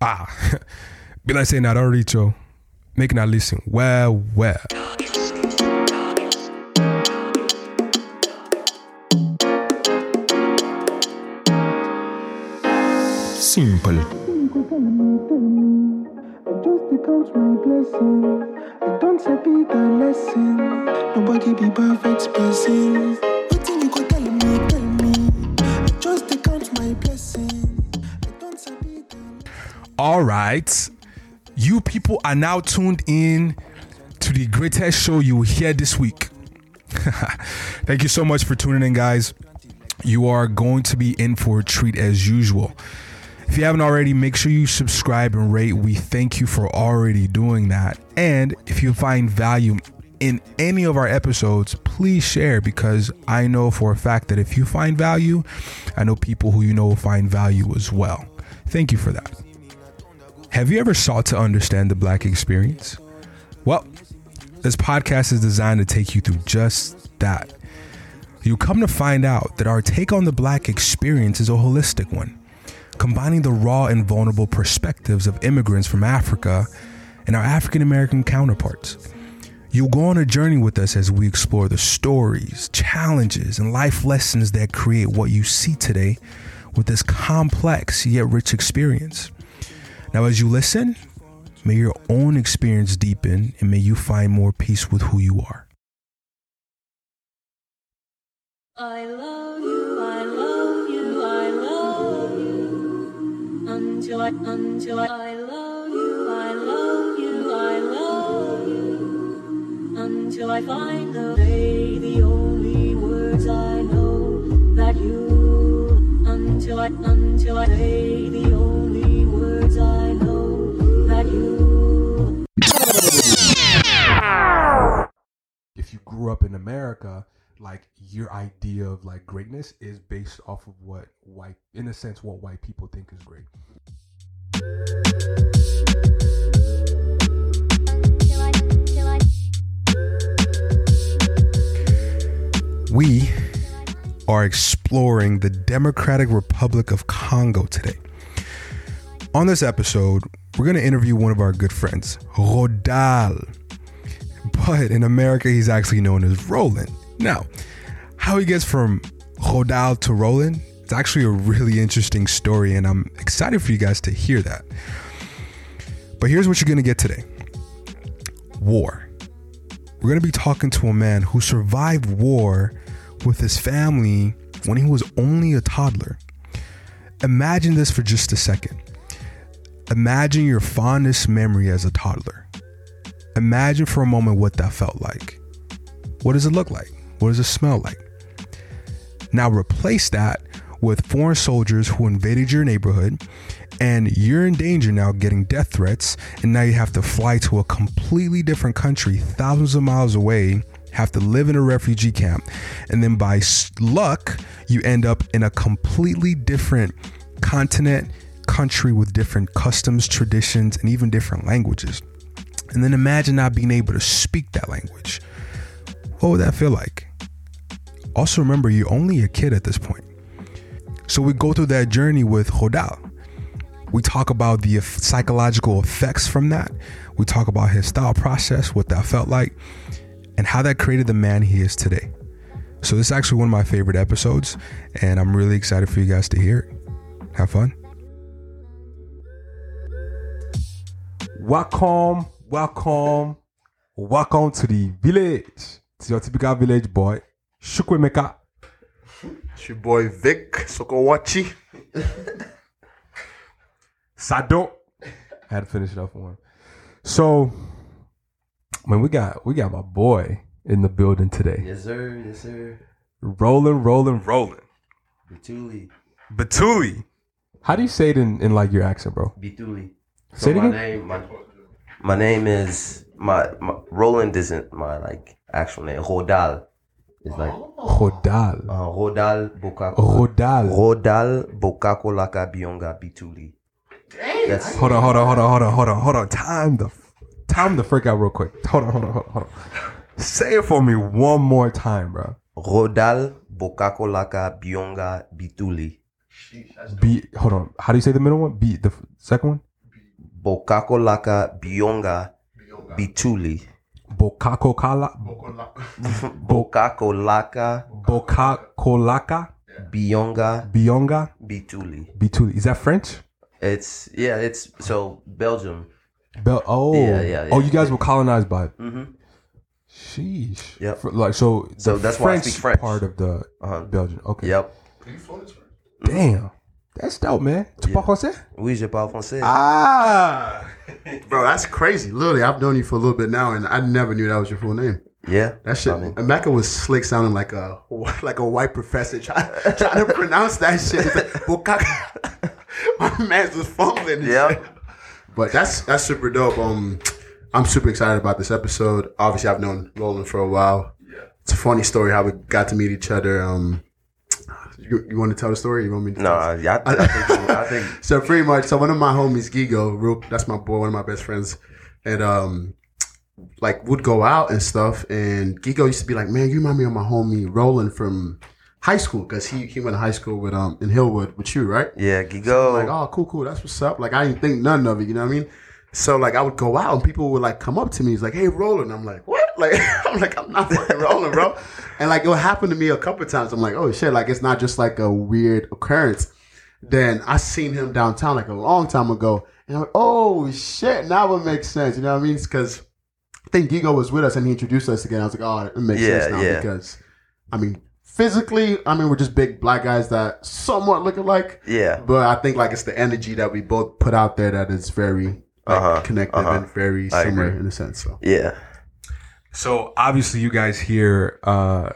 Ah, be like saying that already, Joe. Making that listen. Well, well. Simple. I just account my blessing. I don't say be the lesson. Nobody be perfect person. All right. You people are now tuned in to the greatest show you will hear this week. Thank you so much for tuning in, guys. You are going to be in for a treat as usual. If you haven't already, make sure you subscribe and rate. We thank you for already doing that. And if you find value in any of our episodes, please share because I know for a fact that if you find value, I know people who you know will find value as well. Thank you for that. Have you ever sought to understand the black experience? Well, this podcast is designed to take you through just that. You'll come to find out that our take on the black experience is a holistic one, combining the raw and vulnerable perspectives of immigrants from Africa and our African American counterparts. You'll go on a journey with us as we explore the stories, challenges, and life lessons that create what you see today with this complex yet rich experience. Now, as you listen, may your own experience deepen and may you find more peace with who you are. I love you, I love you, I love you. Until I, until I, I love you, I love you, I love you. Until I find the day, the only words I know that you. Until I, until I if you grew up in America, like your idea of like greatness is based off of what white, in a sense, what white people think is great. We are exploring the Democratic Republic of Congo today. On this episode, we're going to interview one of our good friends, Rodal. But in America, he's actually known as Roland. Now, how he gets from Rodal to Roland, it's actually a really interesting story, and I'm excited for you guys to hear that. But here's what you're to get today war. We're to be talking to a man who survived war with his family when he was only a toddler. Imagine this for just a second. Imagine your fondest memory as a toddler. Imagine for a moment what that felt like. What does it look like? What does it smell like? Now replace that with foreign soldiers who invaded your neighborhood and you're in danger now getting death threats and now you have to fly to a completely different country thousands of miles away have to live in a refugee camp and then by luck you end up in a completely different continent country with different customs traditions and even different languages and then imagine not being able to speak that language what would that feel like also remember you're only a kid at this point so we go through that journey with Rodal. We talk about the psychological effects from that. We talk about his thought process, what that felt like, and how that created the man he is today. So this is actually one of my favorite episodes, and I'm really excited for you guys to hear it. Have fun. Welcome, welcome, welcome to the village. It's your typical village boy, Chukwuemeka. It's your boy Vic Sokowachi. Sado. I had to finish it off one. So, man, we got we got my boy in the building today. Yes, sir. Yes, sir. Rolling, rolling, rolling. Bituli. Batuli. How do you say it in, in like your accent, bro? Bituli. Say it my again? name, my, my name is my, my Roland isn't my like actual name. Rodal. It's like Rodal. uh, Rodal Bokako. Rodal. Rodal Bokako Laka Bionga Bituli. That's Hold on, hold on, hold on, hold on, hold on, hold on. Time the time the freak out real quick. Hold on, hold on, hold on, hold on. Say it for me one more time, bro. Rodal Bokako Laka Bionga Bituli. B hold on. How do you say the middle one? B the f- second one? Bokakolaka Bionga Bituli. Bokako Kala. Bokakolaka Bokakolaka. Bionga Bionga. Bituli. Bituli. Is that French? It's yeah, it's so Belgium. Bel- oh, Yeah, yeah, oh, you guys were colonized by. it. Mhm. Sheesh. Yep. For- like so. So the that's why I French speak French. part of the Uh-huh. Belgian. Okay. Yep. Damn. That's dope, man. Tu parles français? Oui, je parle français. Ah. Bro, that's crazy. Literally, I've known you for a little bit now, and I never knew that was your full name. Yeah. That shit, I mean, Emeka was slick, sounding like a like a white professor trying, trying to pronounce that shit. Like, My man's was fumbling. Yeah. But that's that's super dope. Um, I'm super excited about this episode. Obviously, I've known Roland for a while. Yeah, It's a funny story how we got to meet each other. Um, you, you want to tell the story? You want me to? no, tell I, I, I think I think so pretty much, so one of my homies, Gigo, real, that's my boy, one of my best friends, and um, like would go out and stuff. And Gigo used to be like, "Man, you remind me of my homie Roland from high school because he he went to high school with um in Hillwood with you, right?" yeah, Gigo. Like, oh, cool, cool, that's what's up. Like, I didn't think none of it, you know what I mean? So like, I would go out and people would like come up to me, he's like, "Hey, Roland," I'm like, "What?" Like, I'm like, I'm not fucking Roland, bro. And like, it would happen to me a couple of times. I'm like, "Oh shit!" Like, it's not just like a weird occurrence then I seen him downtown like a long time ago, and I'm like, oh shit, now it makes sense. You know what I mean? Because I think Gigo was with us and he introduced us again. I was like, oh, it makes Yeah, sense now yeah. because I mean, physically, I mean, we're just big black guys that somewhat look alike, yeah. but I think like it's the energy that we both put out there that is very like, Uh-huh, connected uh-huh. and very I similar agree. in a sense. So Yeah. So obviously, you guys hear uh,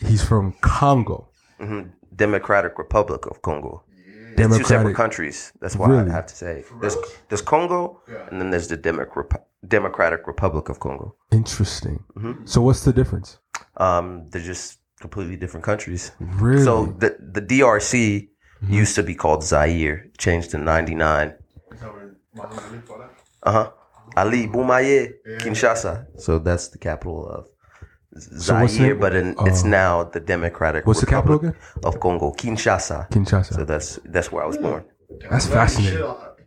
he's from Congo. hmm Democratic Republic of Congo. It's two separate countries. That's why Really? I have to say there's there's Congo and then there's the Democ- Democratic Republic of Congo. Interesting. Mm-hmm. So what's the difference? Um, they're just completely different countries. Really? So the the DRC used to be called Zaire, changed in '99. Uh huh. Ali Boumaye, Kinshasa. So that's the capital of So Zaire, it- but in, it's uh, now the Democratic what's the capital again? of Congo, Kinshasa. Kinshasa. So that's that's where I was born. That's fascinating.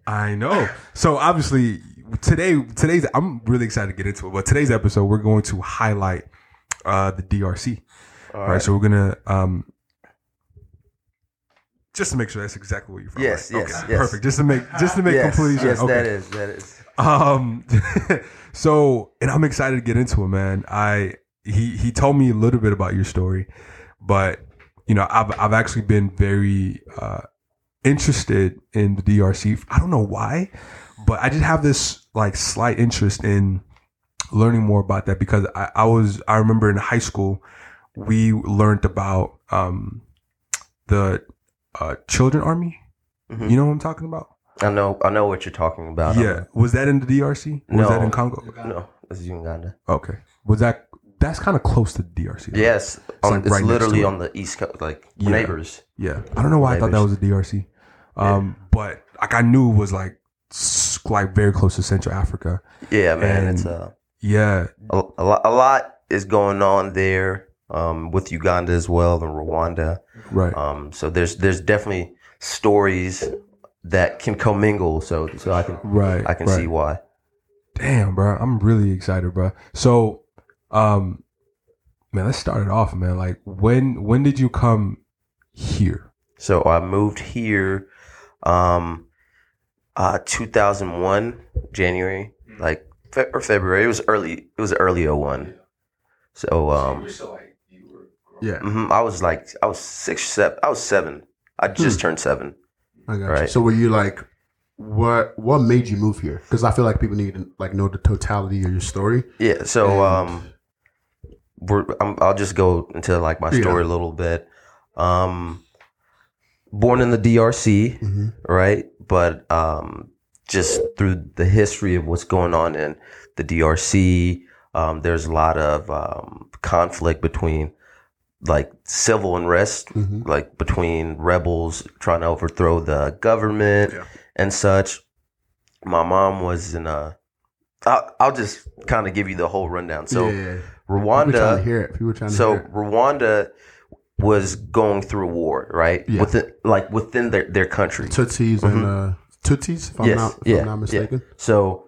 I know. So obviously today today's I'm really excited to get into it. But today's episode we're going to highlight uh the DRC. All right. So we're gonna um just to make sure that's exactly where you're from. Yes, right? yes, yes. Perfect. Just to make just to make yes, completely sure. yes, okay. that is that is. Um, so and I'm excited to get into it, man. I he he told me a little bit about your story, but you know I've I've actually been very uh, interested in the DRC. I don't know why, but I just have this like slight interest in learning more about that because I, I was I remember in high school we learned about um the uh, children army. Mhm. You know what I'm talking about? I know I know what you're talking about. Yeah. Was that in the DRC? Or Was No. that in Congo? No, is Uganda. Okay. Was that that's kind of close to the DRC? Yes, on, like it's right literally on the east coast, like Yeah. neighbors. Yeah. I don't know why I thought that was Neighbors. a DRC. Um, but like I knew it was like like very close to Central Africa. Yeah, man, And- it's uh, Yeah. a, a, lot, a lot is going on there um, with Uganda as well and Rwanda. Right. Um, so there's there's definitely stories that can commingle. So so I can right. I can right. see why. Damn, bro. I'm really excited, bro. So, um, man, let's start it off, man. Like when when did you come here? So I moved here, um, uh, 2001 January, like fe- or February. It was early. It was early 01. So um, yeah, mhm, I was like I was six, seven. I was seven. I just turned seven. I got you. Right. So were you like, what what made you move here? Because I feel like people need to like know the totality of your story. Yeah. So um, we're, I'm, I'll just go into like my Yeah. story a little bit. Um, born in the DRC, hmm right? But um, just through the history of what's going on in the DRC, um, there's a lot of um, conflict between like civil unrest, Mhm. like between rebels trying to overthrow the government Yeah. and such. My mom was in a. I'll, I'll just kind of give you the whole rundown. So yeah, yeah. People trying to Rwanda, hear it. People trying to so hear it. Rwanda was going through a war, right? Yeah. Within like within their, their country. Tutsis and uh, Tutsis, if I'm yes, not if yeah, I'm not mistaken. So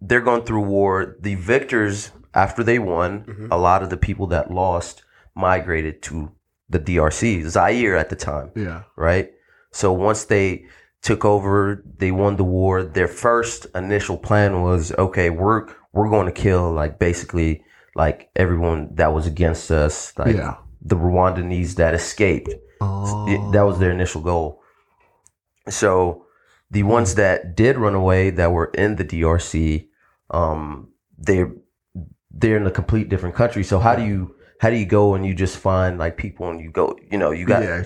they're going through war. The victors, after they won, Mhm. a lot of the people that lost migrated to the DRC, Zaire at the time, Yeah. right? So once they took over, they won the war. Their first initial plan was, okay, we're we're going to kill like basically like everyone that was against us, like yeah. the Rwandanese that escaped. Oh. That was their initial goal. So the ones that did run away that were in the DRC, um, they're they're in a complete different country. So how do you how do you go and you just find like people and you go you know you got yeah.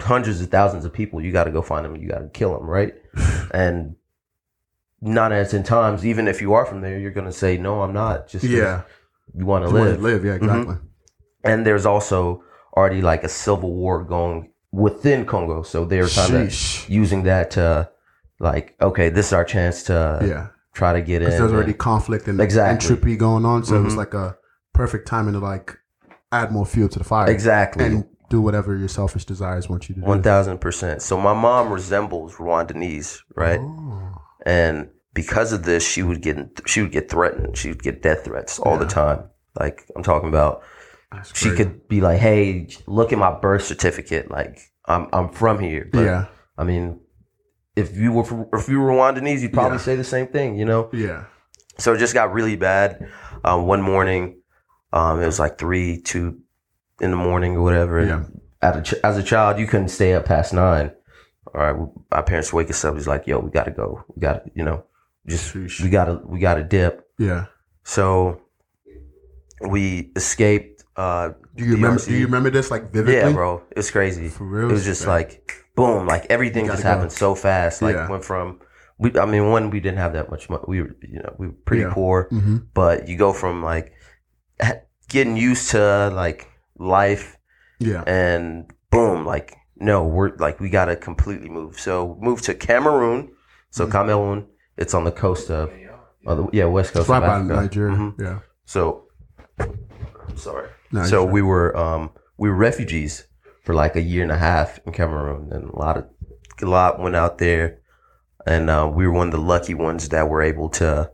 hundreds of thousands of people you got to go find them you got to kill them right and nine out of ten times even if you are from there you're gonna say no I'm not Just Yeah. you want to live live. Yeah. Exactly. and there's also already like a civil war going within Congo, so they're kind of using that to like, okay, this is our chance to Yeah. try to get in. There's already and- conflict and Exactly. entropy going on, so it was Mhm. like a perfect timing to like add more fuel to the fire. exactly And do whatever your selfish desires want you to do. one thousand percent. So my mom resembles Rwandanese, right? Oh. And because of this, she would get she would get threatened. She would get death threats all the time. Like I'm talking about, That's she crazy. could be like, "Hey, look at my birth certificate. Like I'm I'm from here." But yeah. I mean, if you were from, if you were Rwandanese, you'd probably Yeah. say the same thing, you know. Yeah. So it just got really bad. Um, one morning, um, it was like three, two in the morning or whatever. Yeah. As a, ch- as a child, you couldn't stay up past nine. All right, our parents wake us up. He's like, "Yo, we got to go. We got to, you know, just Sheesh. we got to, we got to dip." Yeah. So we escaped. Uh, Do you remember? Do you remember this like vividly? yeah, bro, it's crazy. For real. It was just like boom, like everything just go. happened so fast. Like Yeah. went from we. I mean, one we didn't have that much money. We were, you know, we were pretty Yeah. poor. hmm But you go from like getting used to like life, Yeah. and boom, like no, we're like we gotta completely move. So move to Cameroon. So Mhm. Cameroon, it's on the coast of, of the, yeah, west coast It's right of by. Nigeria. Mhm. Yeah. So, I'm sorry. No, so we were um, we were refugees for like a year and a half in Cameroon, and a lot of a lot went out there, and uh, we were one of the lucky ones that were able to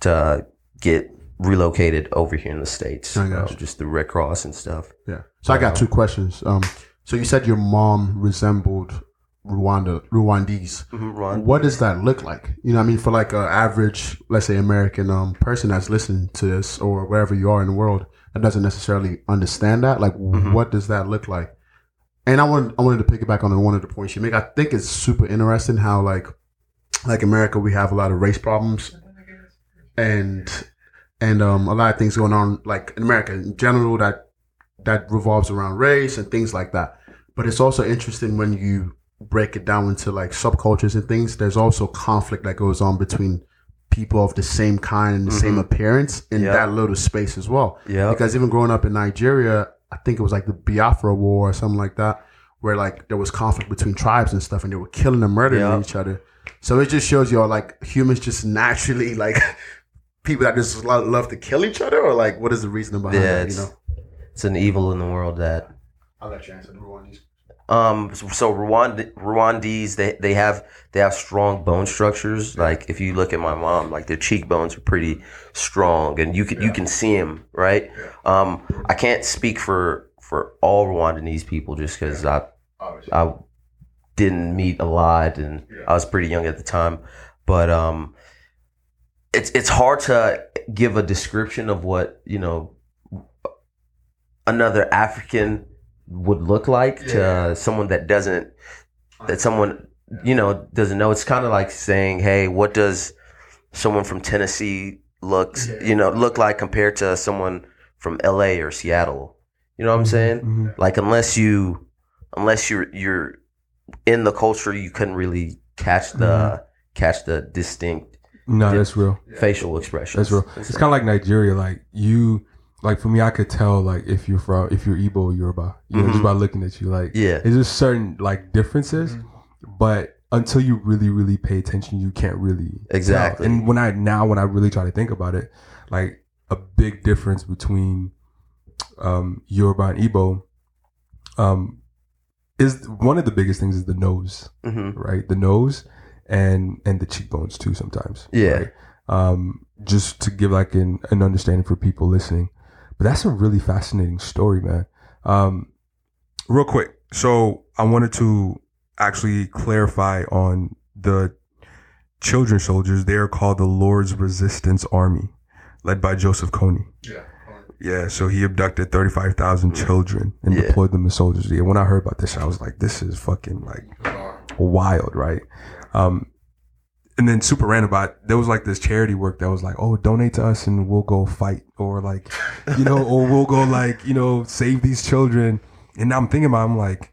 to get relocated over here in the states, I got just the Red Cross and stuff. Yeah. So I got two questions. Um, so you said your mom resembled Rwanda, Rwandese. Mhm, Ron? What does that look like? You know, what I mean, for like an average, let's say, American um person that's listening to this or wherever you are in the world that doesn't necessarily understand that, like, Mhm. what does that look like? And I wanted, I wanted to piggyback on one of the points you make. I think it's super interesting how like, like America, we have a lot of race problems, and and um a lot of things going on like in America in general that that revolves around race and things like that. But it's also interesting when you break it down into like subcultures and things. There's also conflict that goes on between people of the same kind and the same Mhm. appearance in Yeah. that little space as well. Yeah, Because even growing up in Nigeria, I think it was like the Biafra War or something like that, where like there was conflict between tribes and stuff, and they were killing and murdering Yeah. each other. So it just shows you all like humans just naturally like people that just love to kill each other, or like what is the reason behind yeah, that? You know, it's an evil in the world that I'll let you answer the Rwandese. Um, so, so Rwanda, Rwandese, they, they have, they have strong bone structures. Like if you look at my mom, like their cheekbones are pretty strong and you can, you can see them, right? Yeah. Um, I can't speak for, for all Rwandese people just cause I, I didn't meet a lot and I was pretty young at the time, but, um, it's, it's hard to give a description of what, you know, another African would look like to someone that doesn't that someone you know doesn't know. It's kind of like saying hey what does someone from Tennessee looks you know look like compared to someone from LA or Seattle? You know what I'm saying? Mhm. like unless you unless you're you're in the culture you couldn't really catch the catch the distinct No, that's real. facial expressions That's real. It's kind of like Nigeria. Like you, like for me, I could tell like if you're from if you're Igbo or Yoruba, you know, just Mhm. by looking at you. Like yeah there's just certain like differences, but until you really really pay attention, you can't really tell. Exactly. And when I now when I really try to think about it, like a big difference between um, Yoruba and Igbo, um, is one of the biggest things is the nose hmm right? The nose and and the cheekbones too sometimes. Yeah. Um, just to give like an, an understanding for people listening. But that's a really fascinating story, man. Um, real quick. So I wanted to actually clarify on the children soldiers. They are called the Lord's Resistance Army, led by Joseph Kony. Yeah. Yeah, so he abducted 35,000 children and Yeah. deployed them as soldiers. Yeah, when I heard about this, I was like, this is fucking like wild, right? Um, and then super random about there was like this charity work that was like, oh, donate to us and we'll go fight or like, you know, or we'll go like, you know, save these children. And now I'm thinking about, I'm like,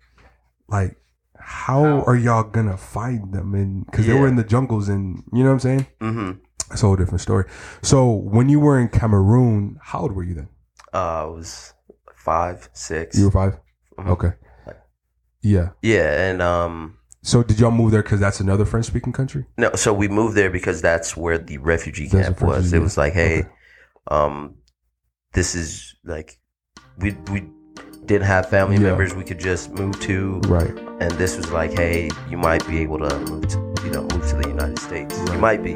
like, how are y'all gonna find them? And because they were in the jungles and you know what I'm saying? Mm-hmm. It's a whole different story. So when you were in Cameroon, how old were you then? Uh, I was five, six. You were 5 Mhm. Okay. Yeah. yeah, and um, So did y'all move there because that's another French speaking country? no, so we moved there because that's where the refugee That's camp a refugee was. It was like, hey, Okay. um, this is like we we didn't have family Yeah. members we could just move to, Right. and this was like, hey, you might be able to move to you know move to the United States. You might be.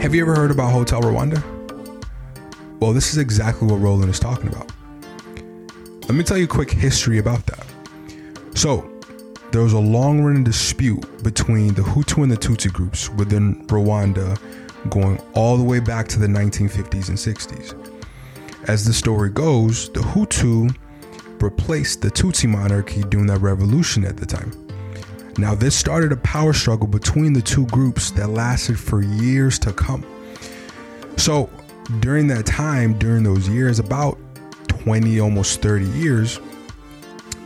Have you ever heard about Hotel Rwanda? Well, this is exactly what Roland is talking about. Let me tell you a quick history about that. So, there was a long running dispute between the Hutu and the Tutsi groups within Rwanda going all the way back to the 1950s and 60s. As the story goes, the Hutu replaced the Tutsi monarchy during that revolution at the time. Now, this started a power struggle between the two groups that lasted for years to come. So, during that time, during those years, about 20, almost 30 years,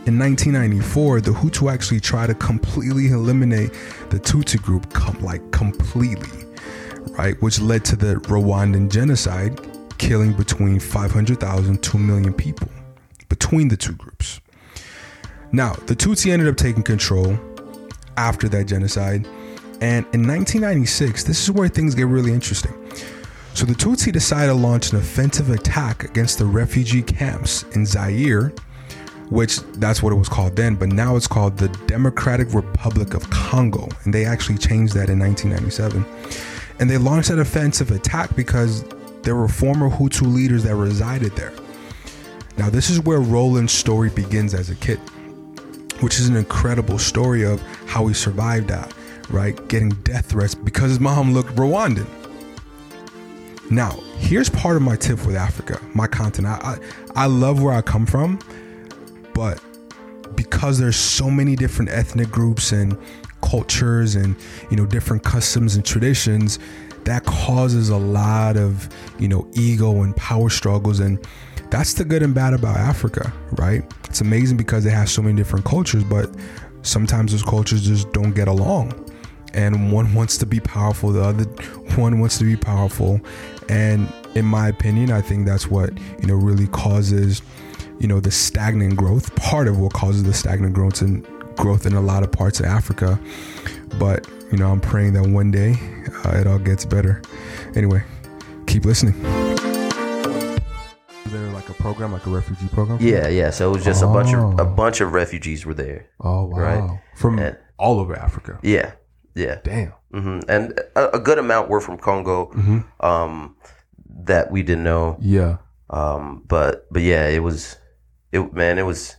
in 1994, the Hutu actually tried to completely eliminate the Tutsi group, com- like completely, right? Which led to the Rwandan genocide, killing between 500,000 to a million people between the two groups. Now, the Tutsi ended up taking control after that genocide. And in 1996, this is where things get really interesting. So the Tutsi decided to launch an offensive attack against the refugee camps in Zaire, which that's what it was called then, but now it's called the Democratic Republic of Congo. And they actually changed that in 1997. And they launched that offensive attack because there were former Hutu leaders that resided there. Now, this is where Roland's story begins as a kid which is an incredible story of how he survived that, right? Getting death threats because his mom looked Rwandan. Now, here's part of my tip with Africa, my continent. I, I, I love where I come from, but because there's so many different ethnic groups and cultures and you know different customs and traditions that causes a lot of you know ego and power struggles and that's the good and bad about Africa, right? It's amazing because it has so many different cultures, but sometimes those cultures just don't get along. And one wants to be powerful, the other one wants to be powerful. And in my opinion, I think that's what, you know, really causes, you know, the stagnant growth. Part of what causes the stagnant growth and growth in a lot of parts of Africa. But, you know, I'm praying that one day uh, it all gets better. Anyway, keep listening. There like a program, like a refugee program? Yeah, yeah. So it was just a bunch of a Oh. bunch of refugees were there. Oh wow! Right. From And- all over Africa. Yeah, yeah. Damn. hmm And a, a good amount were from Congo, um, that we didn't know. Yeah. Um, but but yeah, it was, it man, it was,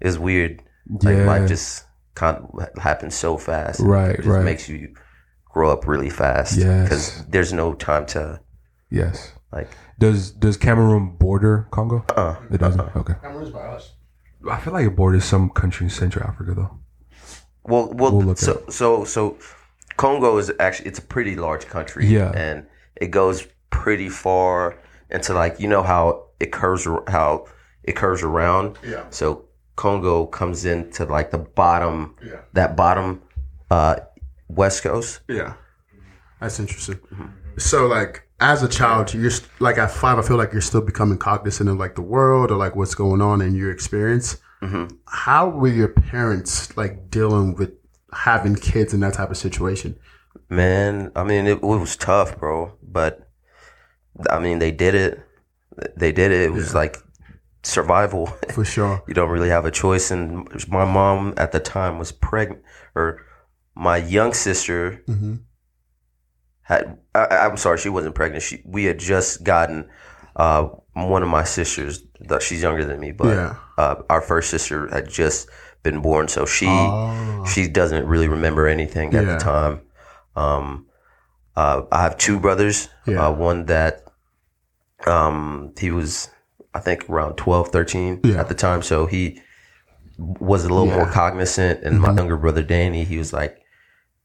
it was weird. Like Yeah. life just can't happen so fast. Right, It just right. makes you grow up really fast. Yes. Because there's no time to Yes. Like. Does Does Cameroon border Congo? Uh, It doesn't. Okay. Cameroon's by us. I feel like it borders some country in Central Africa though. Well, well, We'll look so so so Congo is actually it's a pretty large country. Yeah. and it goes pretty far into like you know how it curves how it curves around. Yeah. So Congo comes into like the bottom, Yeah. that bottom uh, west coast. Yeah, that's interesting. So, like, as a child, you're st- like at five. I feel like you're still becoming cognizant of like the world or like what's going on in your experience. How were your parents like dealing with having kids in that type of situation? Man, I mean, it, it was tough, bro. But I mean, they did it. They did it. It was Yeah. like survival. For sure. you don't really have a choice. And my mom at the time was pregnant, or my young sister hmm had. I, I'm sorry, she wasn't pregnant. She we had just gotten uh, one of my sisters. She's younger than me, but Yeah. uh, our first sister had just been born, so she Oh. she doesn't really remember anything at Yeah. the time. Um, uh, I have two brothers. Yeah. Uh, one that um, he was, I think, around 12, 13 Yeah. at the time. So he was a little more. Mm-hmm. cognizant. And my younger brother, Danny, he was like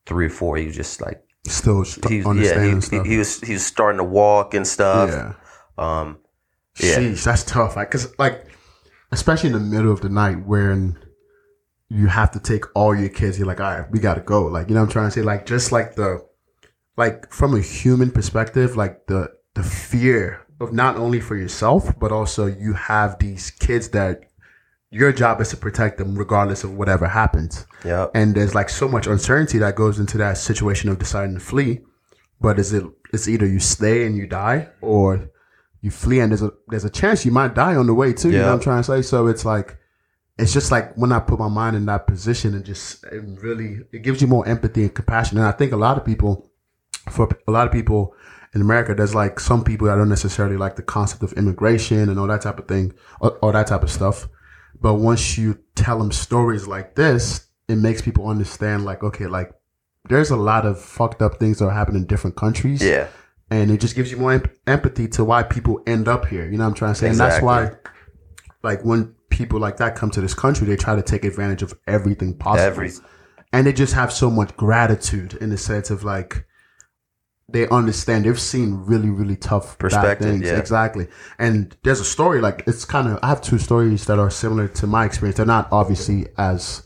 three or four. He was just like, Still st- he, yeah, he, stuff. he, he was he was starting to walk and stuff. yeah. Um, Yeah. Sheesh, that's tough. Like, cause like, especially in the middle of the night when you have to take all your kids, you're like, all right, we gotta go. Like, you know what I'm trying to say? Like, just like the, like from a human perspective, like the, the fear of not only for yourself, but also you have these kids that your job is to protect them regardless of whatever happens. yeah. And there's like so much uncertainty that goes into that situation of deciding to flee. But is it, it's either you stay and you die or you flee and there's a there's a chance you might die on the way too. You know what I'm trying to say? So it's like it's just like when I put my mind in that position and just it really it gives you more empathy and compassion. And I think a lot of people for a lot of people in America, there's like some people that don't necessarily like the concept of immigration and all that type of thing, or, all that type of stuff. But once you tell them stories like this, it makes people understand, like, okay, like there's a lot of fucked up things that are happening in different countries Yeah. and it just gives you more emp- empathy to why people end up here. You know what I'm trying to say? And that's why, like, when people like that come to this country, they try to take advantage of everything possible. Every- and they just have so much gratitude in the sense of like, they understand they've seen really, really tough bad things. yeah. Exactly. And there's a story, like, it's kind of, I have two stories that are similar to my experience. They're not obviously as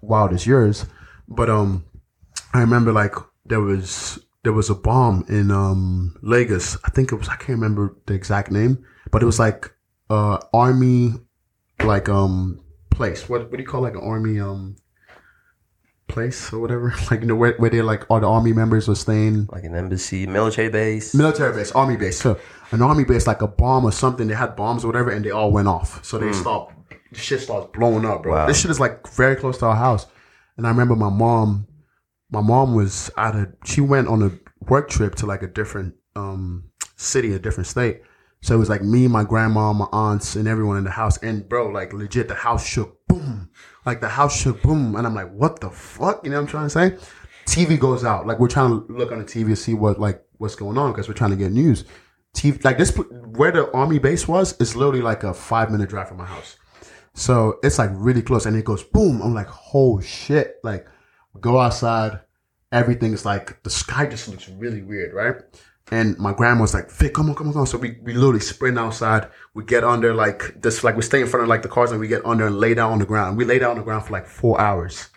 wild as yours, but, um, I remember like there was there was a bomb in um Lagos. I think it was I can't remember the exact name, but it was like uh army like um place. What what do you call like an army um place or whatever? Like you know where where they like all the army members were staying. Like an embassy, military base. Military base, army base. So an army base like a bomb or something. They had bombs or whatever, and they all went off. So they stopped. The shit starts blowing up, bro. Wow. This shit is like very close to our house. And I remember my mom my mom was out of she went on a work trip to like a different um city a different state so it was like me my grandma my aunts and everyone in the house and bro like legit the house shook boom like the house shook boom and i'm like what the fuck? You know what i'm trying to say? Tv goes out. Like we're trying to look on the tv to see what like what's going on because we're trying to get news. Tv like this where the army base was is literally like a five minute drive from my house. So it's like really close and it goes boom. I'm like oh shit. Like go outside. Everything's like the sky just looks really weird, right? And my grandma was like, Vic, come on, come on, come on. So we, we literally sprint outside. We get under like this, like we stay in front of like the cars and we get under and lay down on the ground. We lay down on the ground for like four hours.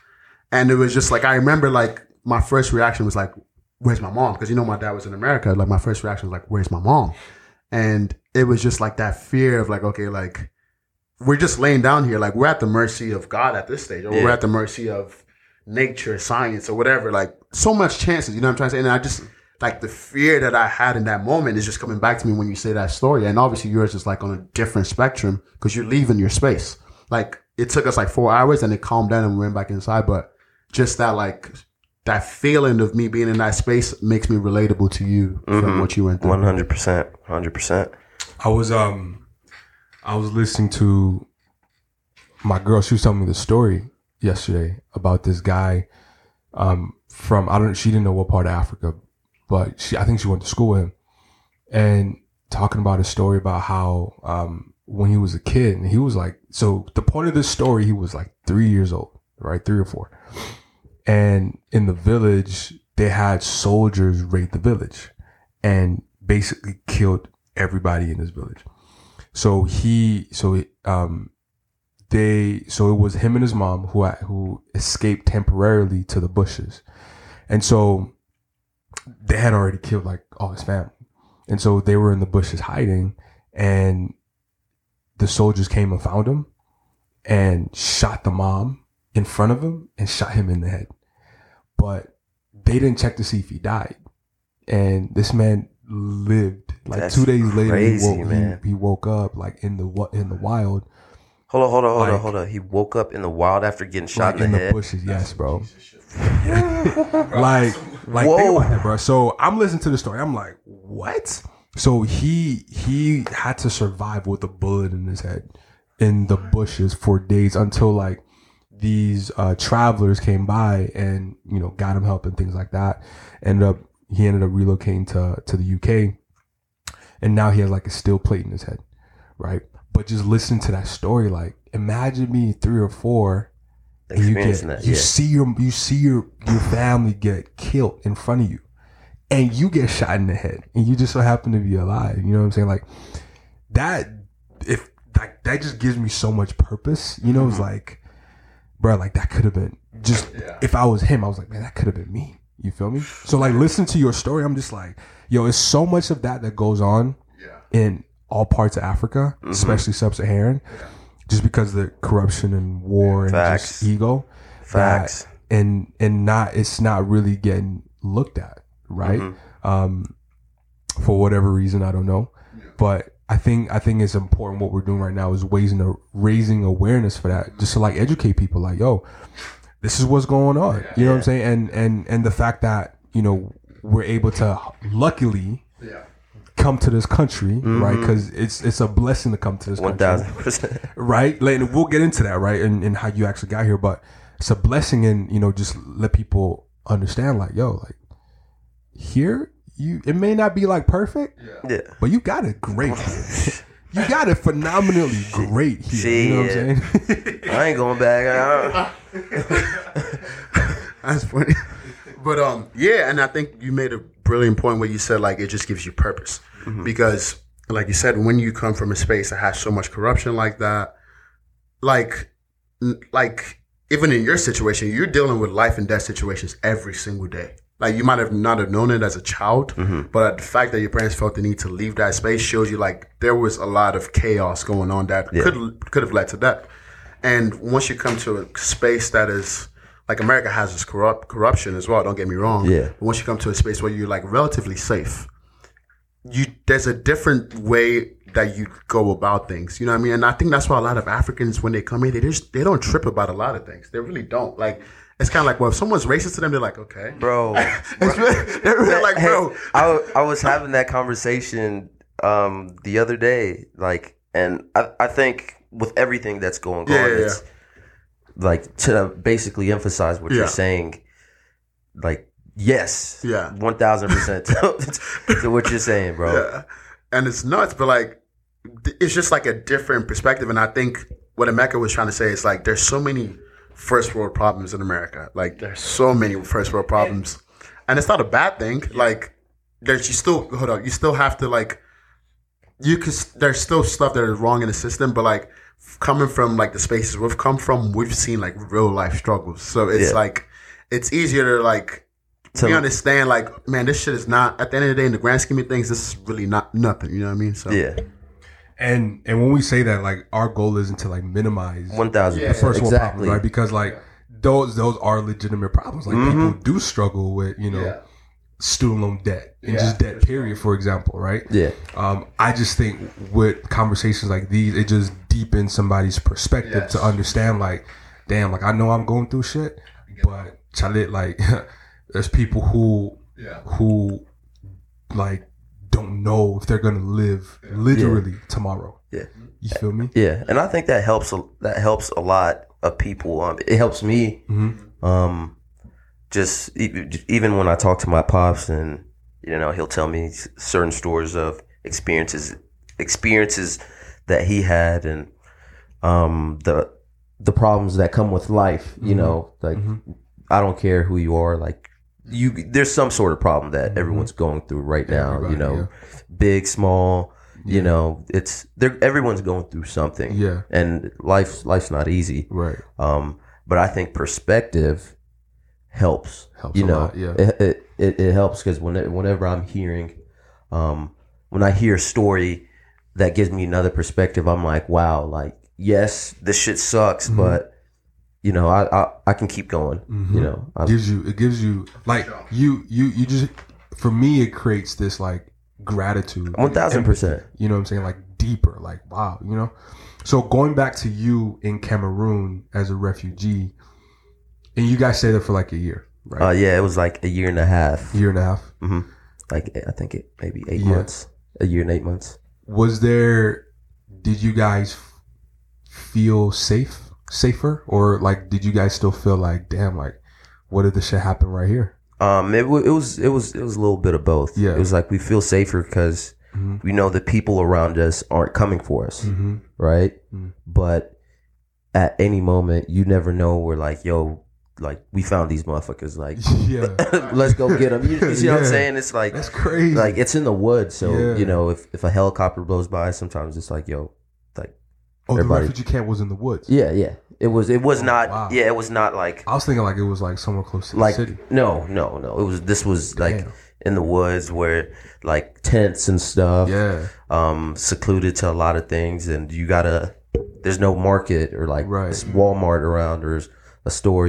And it was just like, I remember like my first reaction was like, where's my mom? Because you know, my dad was in America. Like my first reaction was like, where's my mom? And it was just like that fear of like, okay, like we're just laying down here. Like we're at the mercy of God at this stage, or we're at the mercy of nature, science, or whatever. Like so much chances, you know what I'm trying to say? And I just like the fear that I had in that moment is just coming back to me when you say that story. And obviously yours is like on a different spectrum because you're leaving your space. Like it took us like four hours and it calmed down and we went back inside. But just that like that feeling of me being in that space makes me relatable to you from what you went through. One hundred percent. Hundred percent. I was um I was listening to my girl, she was telling me the story yesterday about this guy um from I don't she didn't know what part of Africa, but she I think she went to school with him and talking about a story about how um when he was a kid and he was like so the point of this story he was like three years old, right? Three or four. And in the village, they had soldiers raid the village and basically killed everybody in this village. So he, so um, they, so it was him and his mom who who escaped temporarily to the bushes, and so they had already killed like all his family, and so they were in the bushes hiding, and the soldiers came and found him, and shot the mom in front of him and shot him in the head. but they didn't check to see if he died. And this man lived. Like That's two days later, crazy, he, woke, man. He, he woke up like in the in the wild, Hold on, hold on, hold on, Like- hold on. He woke up in the wild after getting shot like in the the head. bushes. Yes, bro. like, like Whoa. think about that, bro. So I'm listening to the story. I'm like, what? So he he had to survive with a bullet in his head in the bushes for days until like these uh, travelers came by and you know got him help and things like that. Ended up he ended up relocating to to the UK, and now he has like a steel plate in his head, right? But just listen to that story. Like, imagine me three or four and you get Experiencing that, you yeah. see your you see your your family get killed in front of you and you get shot in the head and you just so happen to be alive you know what i'm saying? Like that if like that just gives me so much purpose you know? Mm-hmm. it's like bro like that could have been just if i was him i was like man that could have been me you feel me? So like listen to your story i'm just like yo it's so much of that that goes on in all parts of africa Mm-hmm. especially sub-saharan just because of the corruption and war and Facts. just ego Facts. that- and and not it's not really getting looked at right Mm-hmm. um for whatever reason i don't know but i think i think it's important what we're doing right now is raising a, raising awareness for that just to like educate people like yo this is what's going on you know what i'm saying and and and the fact that you know we're able to luckily come to this country right because it's it's a blessing to come to this Mm-hmm. One country thousand percent. right? Like, and we'll get into that, right? And, and how you actually got here, but it's a blessing, and you know, just let people understand, like, yo, like here, you it may not be like perfect, Yeah. but you got it great. You got it phenomenally great here. You know what I'm saying? I ain't going back. I- That's funny. But um, yeah, and I think you made a brilliant point where you said like it just gives you purpose mm-hmm. because, like you said, when you come from a space that has so much corruption like that, like, like even in your situation, you're dealing with life and death situations every single day. Like you might have not have known it as a child, mm-hmm. but the fact that your parents felt the need to leave that space shows you like there was a lot of chaos going on that could could have led to that. And once you come to a space that is like America has this corrupt corruption as well. Don't get me wrong. Yeah. But once you come to a space where you're like relatively safe, you there's a different way that you go about things. You know what I mean? And I think that's why a lot of Africans when they come in, they just they don't trip about a lot of things. They really don't. Like it's kind of like well, if someone's racist to them, they're like, okay, Bro. Really- they're really like, Hey, bro. I, I was having that conversation um, the other day, like, and I, I think with everything that's going on, Yeah, yeah, it's like to basically emphasize what Yeah. you're saying, like, yes, Yeah. one thousand percent to what you're saying, bro. Yeah. And it's nuts, but like it's just like a different perspective. And I think what Emeka was trying to say is like there's so many first world problems in America. Like there's so many first world problems. And it's not a bad thing. Like there's you still hold on, you still have to like you could there's still stuff that is wrong in the system, but like coming from like the spaces we've come from, we've seen like real life struggles. So it's Yeah. like it's easier to like To- we understand like man this shit is not at the end of the day in the grand scheme of things this is really not nothing you know what i mean so Yeah, and and when we say that, like our goal isn't to like minimize one thousand the first percent, world problems, right? Because like those those are legitimate problems. Like mm-hmm. people do struggle with you know student loan debt and just debt period, for example, right? Yeah. Um, I just think with conversations like these, it just deepens somebody's perspective to understand. Like, damn, like I know I'm going through shit, but chalit, like there's people who yeah. who like don't know if they're gonna live literally tomorrow. Yeah. You feel me? Yeah, and I think that helps. a- That helps a lot of people. Um, it helps me. Um, just even when I talk to my pops, and you know, he'll tell me certain stories of experiences, experiences that he had, and um, the the problems that come with life. You know, like I don't care who you are, like. You, there's some sort of problem that everyone's going through right now. you Everybody, know, big, small. You know, it's they're everyone's going through something. Yeah. and life's life's not easy. Right. Um, but I think perspective helps. Helps you a know, lot, yeah. it it, it, it helps because whenever, whenever I'm hearing, um, when I hear a story that gives me another perspective, I'm like, wow, like yes, this shit sucks, Mm-hmm. but you know, I I, I can keep going. Mm-hmm. You know, I, gives you it gives you like you you you just for me it creates this like gratitude one thousand percent. you know what i'm saying like deeper like wow you know so going back to you in cameroon as a refugee and you guys stayed there for like a year right Uh, yeah, it was like a year and a half. year and a half hmm Like I think it maybe eight Yeah. months, a year and eight months. was there did you guys feel safe safer or like did you guys still feel like damn like what if this shit happen right here Um, it, wa- it was it was it was a little bit of both. Yeah. it was like we feel safer because Mhm. we know the people around us aren't coming for us, mm-hmm. right? Mhm. But at any moment, you never know. We're like, yo, like we found these motherfuckers. Like, yeah let's go get them. You, you see what I'm saying? It's like that's crazy like it's in the woods. So Yeah. you know, if if a helicopter blows by, sometimes it's like, yo, like oh the everybody- refugee camp was in the woods yeah, yeah. It was it was Oh, not wow. yeah it was not like I was thinking like it was like somewhere close to like the city. no no no it was this was like in the woods where like tents and stuff Yeah, um secluded to a lot of things and you gotta there's no market or like Right. walmart around or a store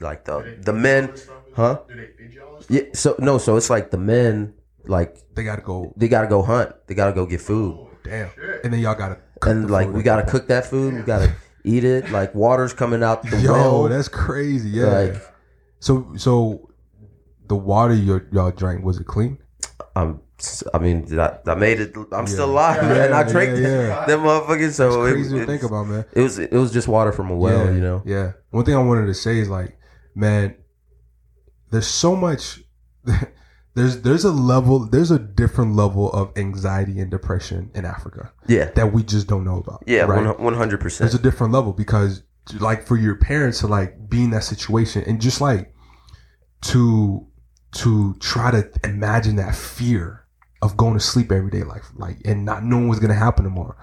like the the men huh yeah so no so it's like the men like they got to go. they gotta go hunt they gotta go get food Damn, and then y'all got to. and like we gotta cook that food we gotta eat it like water's coming out the Yo, well that's crazy. Yeah. Like- so so, the water you y'all drank was it clean? I'm. I mean, I, I made it. I'm still alive, Yeah, man. I drank yeah. them motherfuckers. So It's it, crazy to it- think about, man. It was. It was just water from a well, yeah, you know. Yeah. One thing I wanted to say is like, man, there's so much. There's there's a level there's a different level of anxiety and depression in Africa Yeah. that we just don't know about. Yeah. One hundred there's percent. a different level because like for your parents to like be in that situation and just like to to try to imagine that fear of going to sleep every day like like and not knowing what's gonna happen tomorrow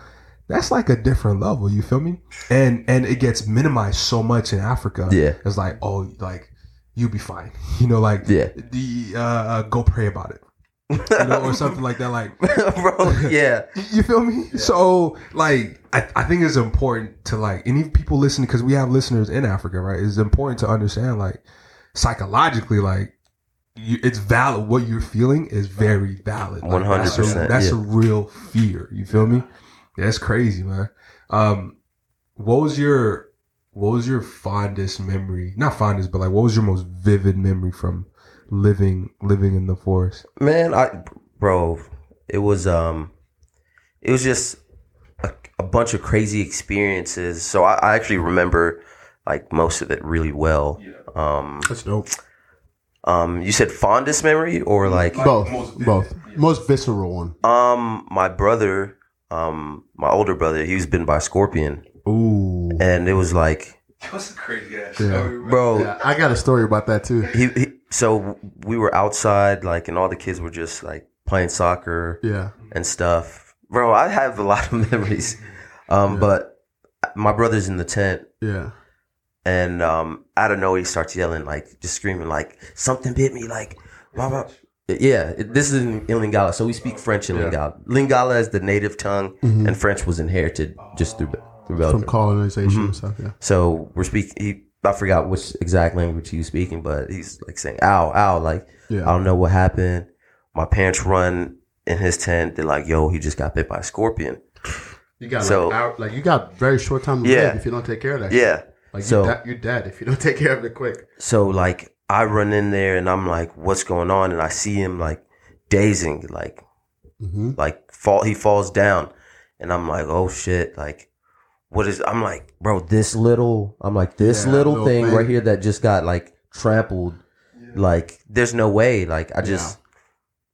that's like a different level you feel me and and it gets minimized so much in africa Yeah. it's like oh like you'll be fine you know like Yeah. the uh, uh go pray about it you know or something like that like Bro. Yeah. you feel me? So like I, I think it's important to like and even people listening because we have listeners in Africa, right? It's important to understand like psychologically, like you, it's valid. What you're feeling is very valid. Like, that's a- 100%, That's yeah. a real fear. You feel me? That's crazy, man. Um, what was your what was your fondest memory? Not fondest, but like what was your most vivid memory from living living in the forest? Man, I, bro, it was um, it was just a, a bunch of crazy experiences. So I, I actually remember like most of it really well. Um, That's dope. um, you said fondest memory or like Both, both. Most visceral one. Um, my brother, um, my older brother, he was bitten by a scorpion, Ooh. and it was like, That's a crazy ass Yeah. bro, Yeah, I got a story about that too. he, he. So we were outside, like, and all the kids were just like playing soccer Yeah. and stuff. Bro, I have a lot of memories. Um, but my brother's in the tent, Yeah. and um, out of nowhere he starts yelling, like, just screaming, like, something bit me, like, blah, blah. Yeah, this is in, in Lingala, so we speak French in Lingala. Lingala is the native tongue, mm-hmm. and French was inherited just through through From Belgium. colonization mm-hmm. and stuff. Yeah. So we're speaking. I forgot which exact language he was speaking, but he's like saying "ow, ow," like Yeah. I don't know what happened. My parents run in his tent. They're like, "Yo, he just got bit by a scorpion." You got So- like, hour, like you got very short time to Yeah. live if you don't take care of that. shit. Yeah. Like So- you're, de- you're dead if you don't take care of it quick. So like I run in there and I'm like, "What's going on?" And I see him like dazing, like Mm-hmm. like fall. He falls down, and I'm like, "Oh shit!" Like. What is I'm like, bro, this little I'm like this Yeah, little little thing thing. right here that just got like trampled. Like there's no way. Like I just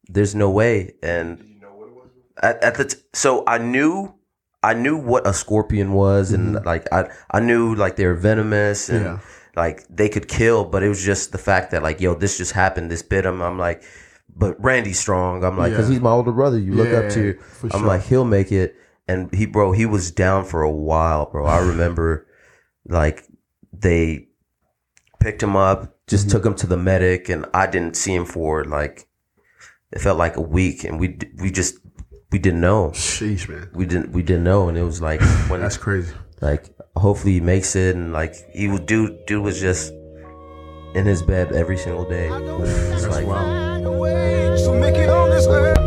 there's no way. And you know at, at the t- so I knew I knew what a scorpion was, and like I I knew like they're venomous and Yeah. Like they could kill, but it was just the fact that like yo, this just happened, this bit him. I'm like, but Randy's strong. I'm like, because Yeah. he's my older brother. You look Yeah, up to. I'm sure. like, he'll make it. And he, bro, he was down for a while, bro. I remember, like, they picked him up, just Mm-hmm. took him to the medic, and I didn't see him for like, it felt like a week, and we we just we didn't know, Sheesh, man. we didn't we didn't know, and it was like when That's crazy. Like, hopefully he makes it, and like he would do. Dude was just in his bed every single day. It's like, wild. So make it on this earth.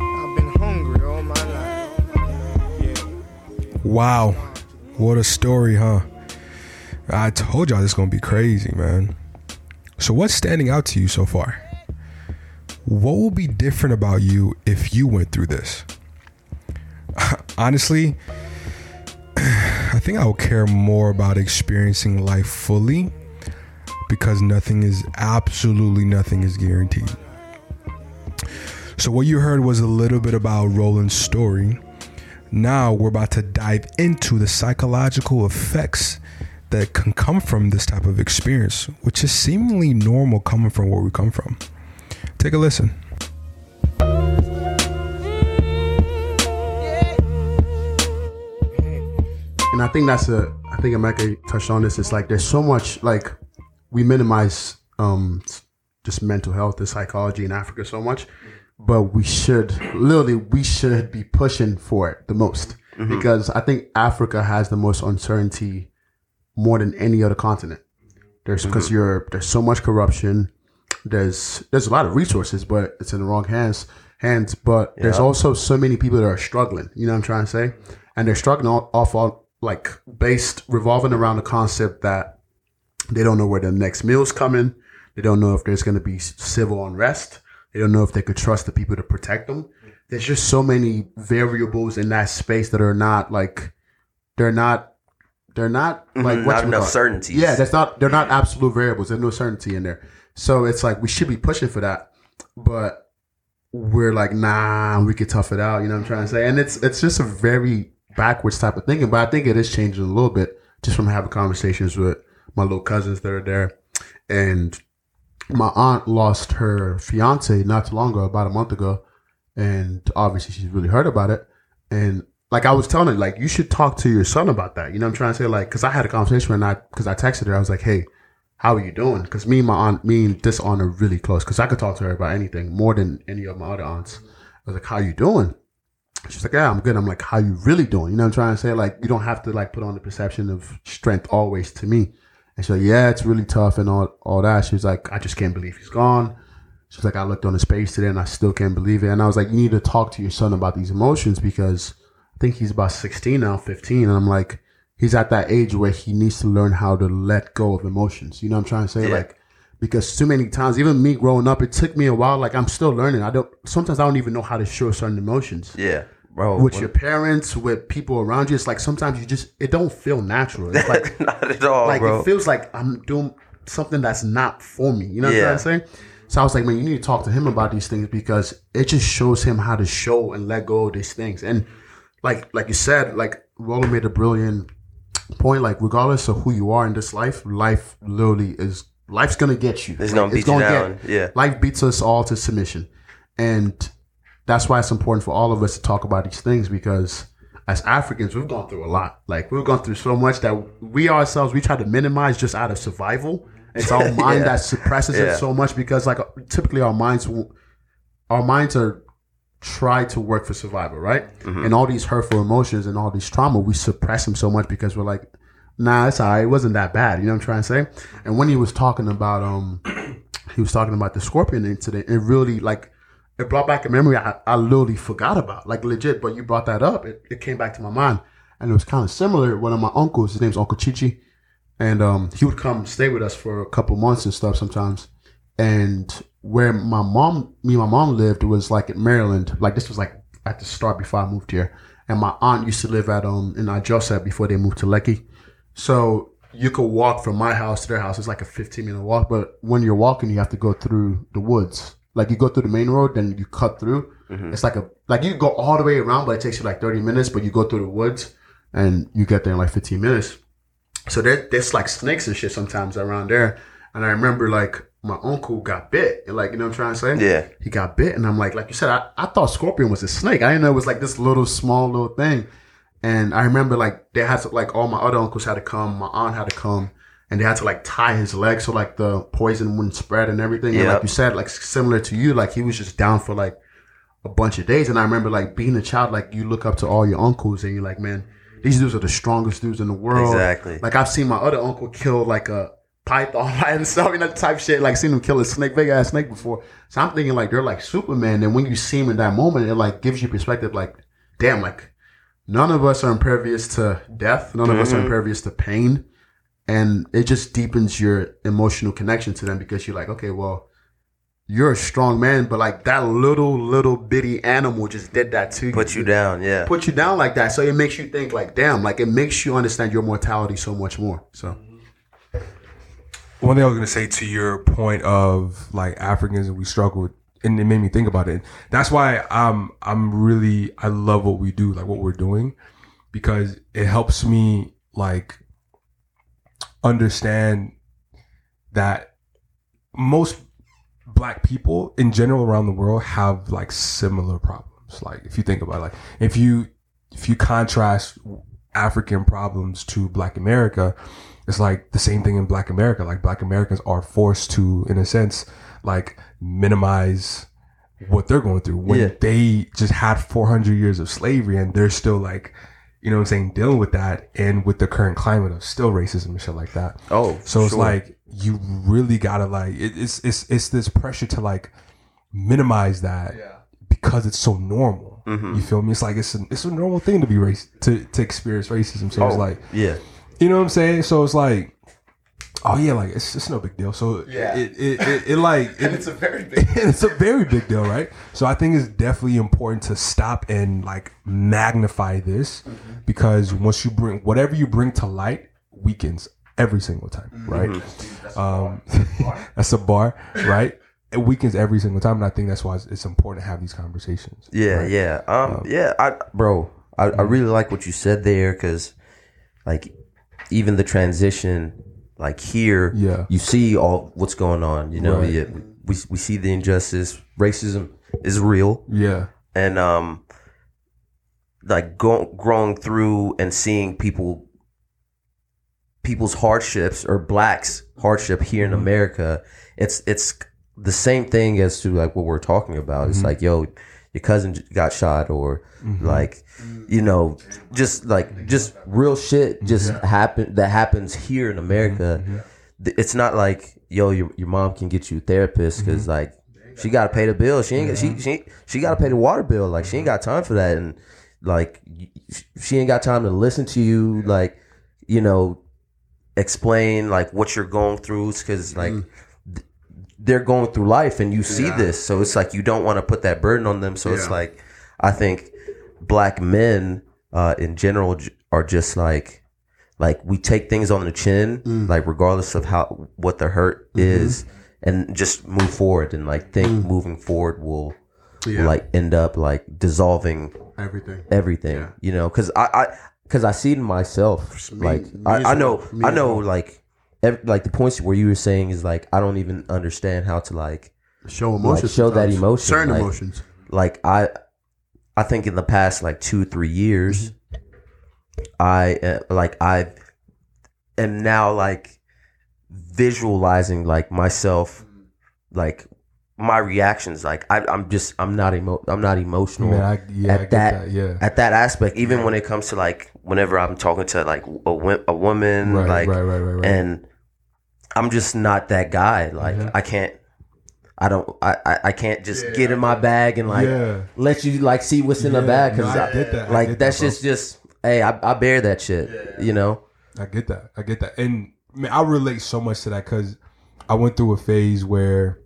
I've been hungry all my life. Wow. What a story, huh? I told y'all this is going to be crazy, man. So, what's standing out to you so far? What will be different about you if you went through this? Honestly, I think I will care more about experiencing life fully because nothing is absolutely nothing is guaranteed. So, what you heard was a little bit about Rodal's story. Now we're about to dive into the psychological effects that can come from this type of experience, which is seemingly normal coming from where we come from. Take a listen. and I think that's a I think America touched on this. It's like there's so much like we minimize um just mental health and psychology in Africa so much, but we should literally we should be pushing for it the most because I think Africa has the most uncertainty more than any other continent. There's because you're there's so much corruption. There's there's a lot of resources, but it's in the wrong hands. Hands, but there's also so many people that are struggling. You know what I'm trying to say? And they're struggling off all like based revolving around the concept that they don't know where the next meal's coming. They don't know if there's going to be civil unrest. They don't know if they could trust the people to protect them. There's just so many variables in that space that are not like they're not they're not like Mhm, what's not enough certainties. Yeah, that's not they're not absolute variables. There's no certainty in there. So it's like we should be pushing for that, but we're like, nah, we could tough it out. You know what I'm trying to say? And it's it's just a very backwards type of thinking. But I think it is changing a little bit just from having conversations with my little cousins that are there, and my aunt lost her fiance not too long ago, about a month ago, and obviously she's really hurt about it. And like I was telling her, like you should talk to your son about that. You know what I'm trying to say? Like, because I had a conversation and I because I texted her, I was like, hey. How are you doing? Because me and my aunt, me and this aunt are really close. Because I could talk to her about anything more than any of my other aunts. I was like, "How are you doing?" She's like, "Yeah, I'm good." I'm like, "How you really doing?" You know what I'm trying to say? Like, you don't have to like put on the perception of strength always to me. And she's like, "Yeah, it's really tough and all all that." She was like, "I just can't believe he's gone." She's like, "I looked on his face today and I still can't believe it." And I was like, "You need to talk to your son about these emotions because I think he's about 16 now, 15." And I'm like, he's at that age where he needs to learn how to let go of emotions. You know what I'm trying to say? Yeah. Like, because too many times, even me growing up, it took me a while. Like, I'm still learning. I don't, sometimes I don't even know how to show certain emotions yeah, bro. with when- your parents, with people around you. It's like sometimes you just, it don't feel natural. It's like, not at all, like bro. it feels like I'm doing something that's not for me. You know what I'm saying? So I was like, man, you need to talk to him about these things because it just shows him how to show and let go of these things. And like, like you said, like Rodal made a brilliant point. Like, regardless of who you are in this life, life literally is life's gonna get you. It's gonna beat you down. Yeah. life beats us all to submission, and that's why it's important for all of us to talk about these things because as Africans, we've gone through a lot. Like we've gone through so much that we ourselves we try to minimize just out of survival. It's our mind Yeah. that suppresses Yeah. it so much because like typically our minds won't- our minds are try to work for survival, right? And all these hurtful emotions and all these trauma, we suppress them so much because we're like, nah, it's all right. It wasn't that bad. You know what I'm trying to say? And when he was talking about, um, he was talking about the scorpion incident, it really like, it brought back a memory I, I literally forgot about, like legit, but you brought that up. It, it came back to my mind. And it was kind of similar. One of my uncles, his name's Uncle Chichi, and um, he would come stay with us for a couple months and stuff sometimes. And where my mom, me and my mom lived, was like in Maryland. Like this was like at the start before I moved here. And my aunt used to live at um in Ijosa before they moved to Lekki. So you could walk from my house to their house. It's like a 15 minute walk. But when you're walking, you have to go through the woods. Like you go through the main road, then you cut through. It's like a like you go all the way around, but it takes you like 30 minutes. But you go through the woods, and you get there in like 15 minutes. So there, there's like snakes and shit sometimes around there. And I remember like my uncle got bit. And like, you know what I'm trying to say? Yeah. He got bit. And I'm like, like you said, I, I thought scorpion was a snake. I didn't know it was like this little small little thing. And I remember like they had to, like all my other uncles had to come, my aunt had to come. and they had to like tie his legs so like the poison wouldn't spread and everything. And Yeah. like you said, like similar to you, like he was just down for like a bunch of days. And I remember like being a child, like you look up to all your uncles and you're like, man, these dudes are the strongest dudes in the world. Exactly. Like I've seen my other uncle kill like a python by himself, you know, type shit. Like seen him kill a snake, big ass snake before. So I'm thinking like they're like Superman. And when you see him in that moment, it like gives you perspective. Like, damn, like none of us are impervious to death. None of us are mm-hmm. impervious to pain. And it just deepens your emotional connection to them because you're like, okay, well, you're a strong man, but like that little, little bitty animal just did that to you. Put you down, yeah. Put you down like that. So it makes you think like, damn, like it makes you understand your mortality so much more. So one thing I was gonna say to your point of like Africans and we struggle with, and it made me think about it. That's why I'm I'm really I love what we do, like what we're doing, because it helps me like understand that most black people in general around the world have like similar problems. Like if you think about it, like if you if you contrast African problems to Black America, it's like the same thing in Black America. Like Black Americans are forced to, in a sense, like minimize what they're going through when Yeah. they just had 400 years of slavery and they're still like, you know what I'm saying, dealing with that and with the current climate of still racism and shit like that. Oh, So it's like you really gotta like it, it's it's it's this pressure to like minimize that because it's so normal. Mm-hmm. You feel me? It's like it's a, it's a normal thing to be race to to experience racism. So it's Oh, like yeah. You know what I'm saying? So it's like oh yeah, like it's it's no big deal. So Yeah. it it, it, it like it, it's a very big it's a very big deal, right? So I think it's definitely important to stop and like magnify this because once you bring whatever you bring to light weakens every single time, right? Um, that's a bar, right? It weakens every single time, and I think that's why it's, it's important to have these conversations. Yeah, right? yeah. Um, yeah, I, bro, I, I really like what you said there because, like, even the transition, like here, Yeah. you see all what's going on. You know, Right. yeah, we we see the injustice. Racism is real, Yeah, and um, like go, growing through and seeing people people's hardships or blacks hardship here in America it's it's the same thing as to like what we're talking about it's like yo your cousin got shot or mm-hmm. like you know just like just real shit mm-hmm. just happen that happens here in mm-hmm. America. Th- it's not like yo your, your mom can get you a therapist because like she got to pay the bill. She ain't she she, she got to pay the water bill. Like she ain't got time for that. And like she ain't got time to listen to you like you know explain like what you're going through because like th- they're going through life and you see this. So it's like you don't want to put that burden on them. So it's like i think black men uh in general are just like like we take things on the chin mm. like regardless of how what the hurt mm-hmm. is and just move forward and like think mm. moving forward will, Yeah. will like end up like dissolving everything. everything Yeah. you know because i i because i see it in myself Me- like me I, I know Me i know like ev- like the points where you were saying is like i don't even understand how to like Show emotions. show that emotion, Certain like- emotions. like i i think in the past like two three years i uh, like i am now like visualizing like myself like my reactions like I, i'm just i'm not emo i'm not emotional man, I, yeah, at that, that, yeah, at that aspect even when it comes to like whenever i'm talking to like a, a woman right, like right, right, right, right. and i'm just not that guy like i can't i don't I, I i can't just get in my bag and like yeah, let you like see what's in the Yeah, bag no, because I get that, I like get that's that, just just hey I, I bear that shit you know I get that. I get that. And man, I relate so much to that because I went through a phase where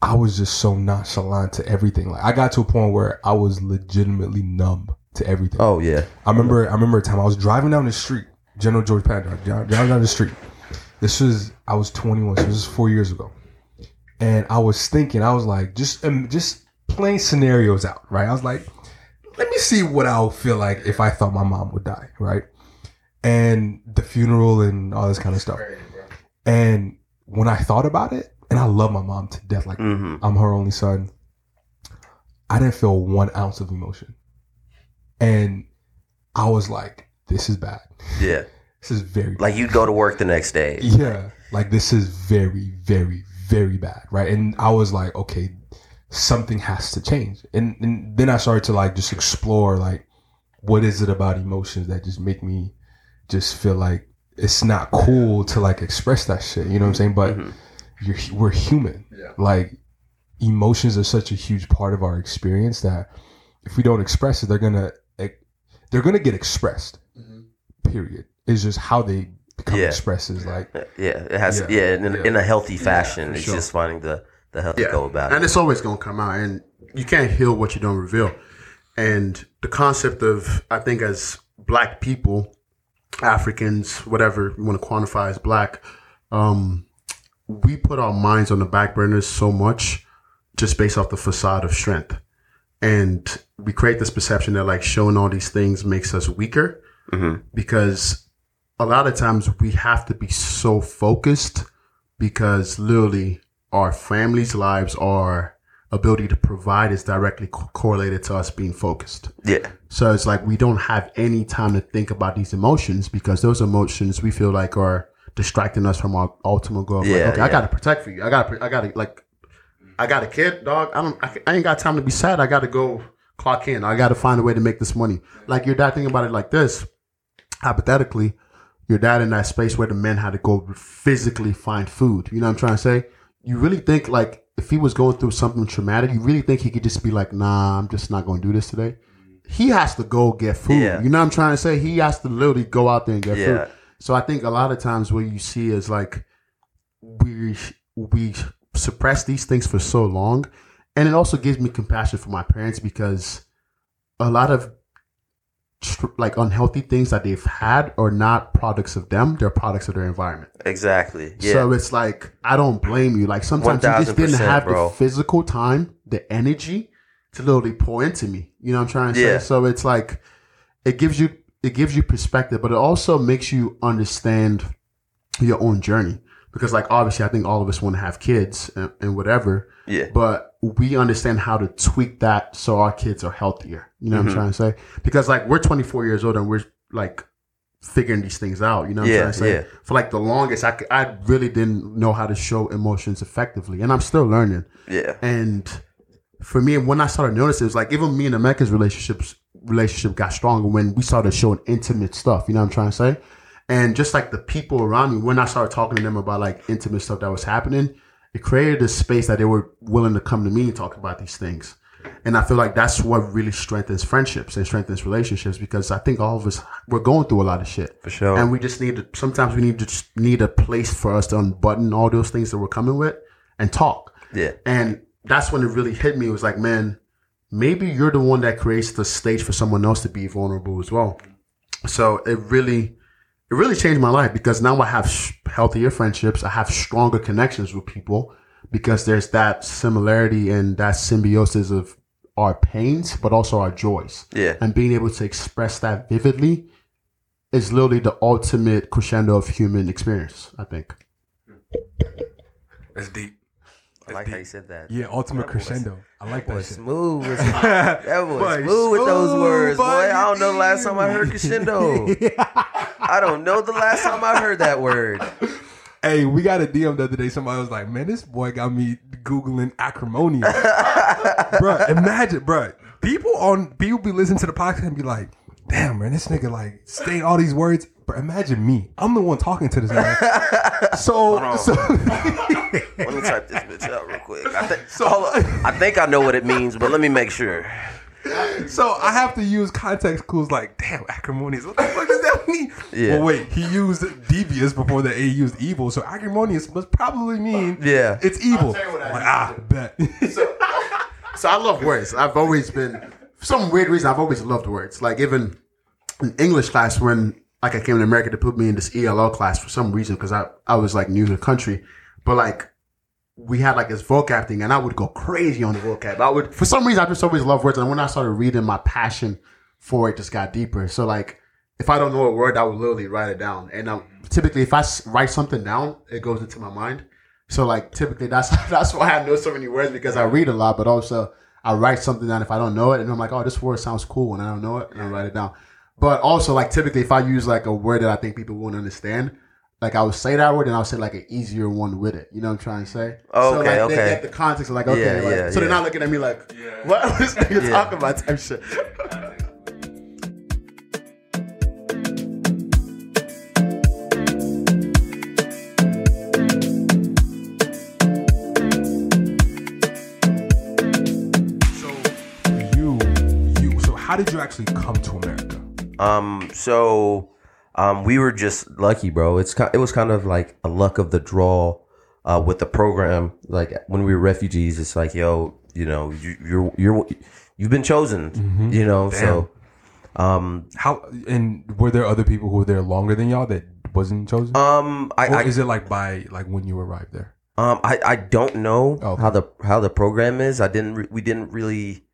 I was just so nonchalant to everything. Like I got to a point where I was legitimately numb to everything. oh yeah I remember I remember a time I was driving down the street, General George Patton, driving down the street. This was I was 21, so this was four years ago. And I was thinking, I was like, just um, just playing scenarios out, right? I was like, let me see what I'll feel like if I thought my mom would die, right? And the funeral and all this kind of stuff. And when I thought about it, and I love my mom to death, like hmm I'm her only son. I didn't feel one ounce of emotion. And I was like, this is bad. yeah this is very Like you'd go to work the next day. yeah, like this is very, very, very bad, right? And I was like, okay, something has to change. And, and then I started to like just explore, like, what is it about emotions that just make me just feel like it's not cool to like express that shit. You know what I'm saying? But mm-hmm. you're we're human. Yeah. Like emotions are such a huge part of our experience that if we don't express it, they're gonna they're gonna get expressed. Mm-hmm. Period. It's just how they become Yeah. expressed is like Yeah, it has. Yeah. Yeah, in, Yeah. in a healthy fashion. for it's sure. just finding the the healthy go about and it. it's always gonna come out, and you can't heal what you don't reveal. And the concept of, I think, as Black people, Africans, whatever you want to quantify as Black, um, we put our minds on the back burners so much, just based off the facade of strength, and we create this perception that like showing all these things makes us weaker, because a lot of times we have to be so focused because literally our family's lives, our ability to provide is directly co- correlated to us being focused. Yeah, So it's like we don't have any time to think about these emotions because those emotions we feel like are distracting us from our ultimate goal. Yeah, like, okay, I gotta protect for you. I gotta, I gotta like, I got a kid, dog. I don't, I, I ain't got time to be sad. I gotta go clock in. I gotta find a way to make this money. Like your dad, think about it like this. Hypothetically, your dad in that space where the men had to go physically find food. You know what I'm trying to say? You really think like if he was going through something traumatic, you really think he could just be like, nah, I'm just not going to do this today. He has to go get food. Yeah. You know what I'm trying to say? He has to literally go out there and get Yeah. food. So I think a lot of times what you see is like we we suppress these things for so long, and it also gives me compassion for my parents because a lot of tr- like unhealthy things that they've had are not products of them; they're products of their environment. exactly. Yeah, So it's like I don't blame you. Like sometimes you just didn't have bro. the physical time, the energy to literally pour into me. You know what I'm trying to Yeah. say? So it's like it gives you it gives you perspective, but it also makes you understand your own journey. Because like obviously I think all of us want to have kids and, and whatever. yeah, But we understand how to tweak that so our kids are healthier. You know what Mm-hmm. I'm trying to say? Because like we're 24 years old and we're like figuring these things out. You know what Yeah, I'm trying to say? yeah. For like the longest, I, I really didn't know how to show emotions effectively, and I'm still learning. yeah, And for me, when I started noticing, it was like even me and Emeka's relationships relationship got stronger when we started showing intimate stuff. You know what I'm trying to say? And just like the people around me, when I started talking to them about like intimate stuff that was happening, it created a space that they were willing to come to me and talk about these things. And I feel like that's what really strengthens friendships and strengthens relationships because I think all of us we're going through a lot of shit For sure. and we just need to. Sometimes we need to need a place for us to unbutton all those things that we're coming with and talk. yeah, And that's when it really hit me. It was like, man, maybe you're the one that creates the stage for someone else to be vulnerable as well. So it really, it really changed my life because now I have healthier friendships. I have stronger connections with people because there's that similarity and that symbiosis of our pains, but also our joys. yeah. And being able to express that vividly is literally the ultimate crescendo of human experience, I think. that's deep. I like how you said that. Yeah, ultimate crescendo. I like Boy, that shit. smooth. with- that boy, Boy, smooth with those words, boy. boy, I don't know the last time I heard crescendo. I don't know the last time I heard that word. Hey, we got a DM the other day. Somebody was like, "Man, this boy got me googling acrimonious." bruh, imagine, bruh. People on people be listening to the podcast and be like, "Damn, man, this nigga like saying all these words." But imagine me. I'm the one talking to this guy. so, so Let me type this bitch out real quick. I think, hold on. I think I know what it means, but let me make sure. So I have to use context clues like, damn, acrimonious. What the fuck does that mean? Yeah. Well, wait, he used devious before the A used evil, so acrimonious must probably mean Yeah. it's evil. tell you what I like, ah, bet. So I love words. I've always been, for some weird reason, I've always loved words. Like even in English class, when like I came to America to put me in this ELL class for some reason, because I, I was like new to the country, but like we had like this vocab thing and I would go crazy on the vocab. I would, for some reason, I just always love words. And when I started reading, my passion for it just got deeper. So like, if I don't know a word, I would literally write it down. And um, typically, if I write something down, it goes into my mind. So like, typically, that's that's why I know so many words because I read a lot, but also I write something down if I don't know it, and I'm like, oh, this word sounds cool, and I don't know it, and I write it down. But also, like typically, if I use like a word that I think people won't understand, like I would say that word and I'll say like an easier one with it. You know what I'm trying to say? Oh, so, okay, like, They get the context of like, okay, Yeah, like, yeah, so they're yeah. not looking at me like, what was this nigga Yeah. talking about type shit. So you, you. So how did you actually come to America? Um, so um, we were just lucky, bro. It's it was kind of like a luck of the draw uh, with the program. Like when we were refugees, it's like, yo, you know, you, you're you're you've been chosen, you know. So um, How and were there other people who were there longer than y'all that wasn't chosen? um, I, or I is it like by like when you arrived there? Um, I, I don't know Okay. how the how the program is. I didn't re- we didn't really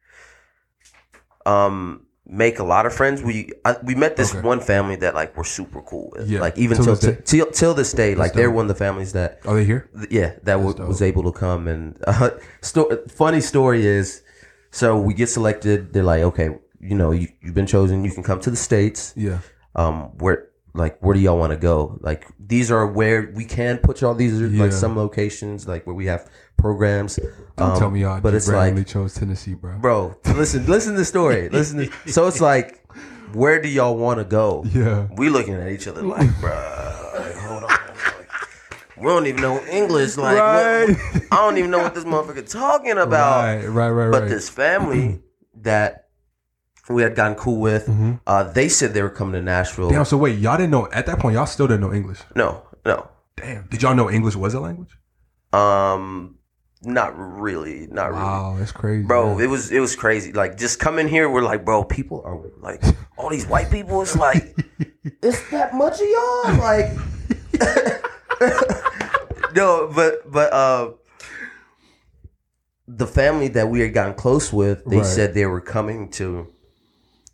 um make a lot of friends. We I, we met this Okay. one family that like we're super cool with. Yeah. Like even Till till this day? till, this day, like they're one of the families that Are they here? th- yeah that w- was able to come and uh, sto- funny story is so we get selected. They're like, okay, you know, you you've been chosen. You can come to the states Yeah. um where like where do y'all want to go like these are where we can put y'all these are Yeah. like some locations like where we have programs Don't um, tell me y'all but it's like randomly chose Tennessee, bro. bro listen listen to the story listen to, so it's like where do y'all want to go Yeah. we looking at each other like bruh like, hold on like, we don't even know English like what- I don't even know what this motherfucker talking about Right, right, right, but right. this family that we had gotten cool with uh, they said they were coming to Nashville Mm-hmm. Damn. So wait, y'all didn't know at that point. Y'all still didn't know English. no no Damn. Did y'all know English was a language? Um, not really, not really, Wow, that's crazy, bro. man. It was it was crazy. Like just coming here, we're like, bro, people are like all these white people. It's like it's that much of y'all. Like no, but but uh, the family that we had gotten close with, they Right. said they were coming to.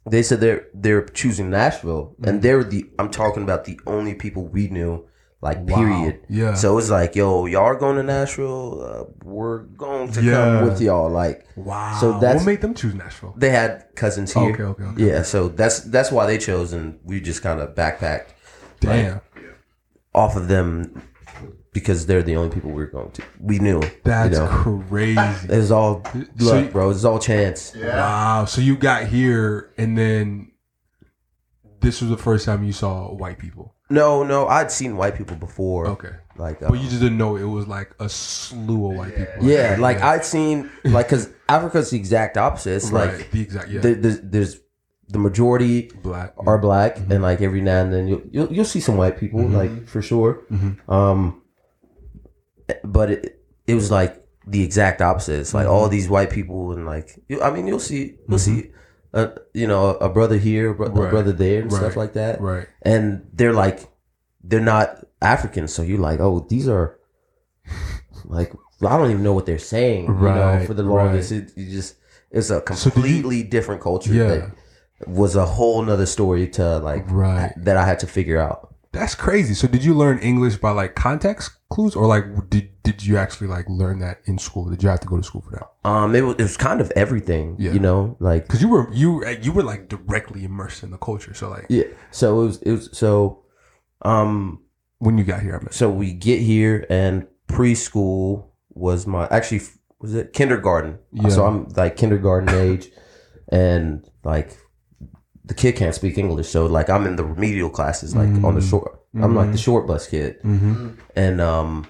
They said they're they're choosing Nashville, Mm. and they're the. I'm talking about the only people we knew. Like Wow. period. Yeah. So it's like, yo, y'all are going to Nashville. Uh, we're going to Yeah. come with y'all. Like, wow. So that's what made them choose Nashville. they had cousins here. Okay, okay, okay. Yeah, so that's that's why they chose, and we just kind of backpacked Damn. off of them because they're the only people we are going to. We knew. That's you know, crazy. it was all So you- bro. It was all chance. Wow. So you got here and then this was the first time you saw white people. No, no, I'd seen white people before. Okay. like, But um, you just didn't know it was like a slew of white people. yeah, like I'd seen like because Africa's the exact opposite. It's right. like the exact yeah. the, the, there's the majority Black. are black, Mm-hmm. and like every now and then you'll you'll, you'll see some white people, like for sure. Mm-hmm. Um, but it it was like the exact opposite. It's like Mm-hmm. all these white people, and like you, I mean, you'll see you'll see. A, you know, a brother here, a bro- a Mm-hmm. Brother there, and Right. stuff like that. Right. And they're like, they're not African, so you're like, oh, these are like, I don't even know what they're saying. You know, Right, for the longest, it, you just it's a did you- completely different culture. Yeah. that was a whole nother story to like Right. that I had to figure out. That's crazy. So did you learn English by like context clues or like did did you actually like learn that in school? Did you have to go to school for that? Um, it was, it was kind of everything, Yeah. you know, like Cuz you were you you were like directly immersed in the culture. So like yeah. So it was it was so, um, when you got here, I mean. so we get here and preschool was my actually was it kindergarten. Yeah. So I'm like kindergarten age, and like the kid can't speak English, so like I'm in the remedial classes, like on the Mm. short. I'm like the short bus kid, Mm-hmm. and um,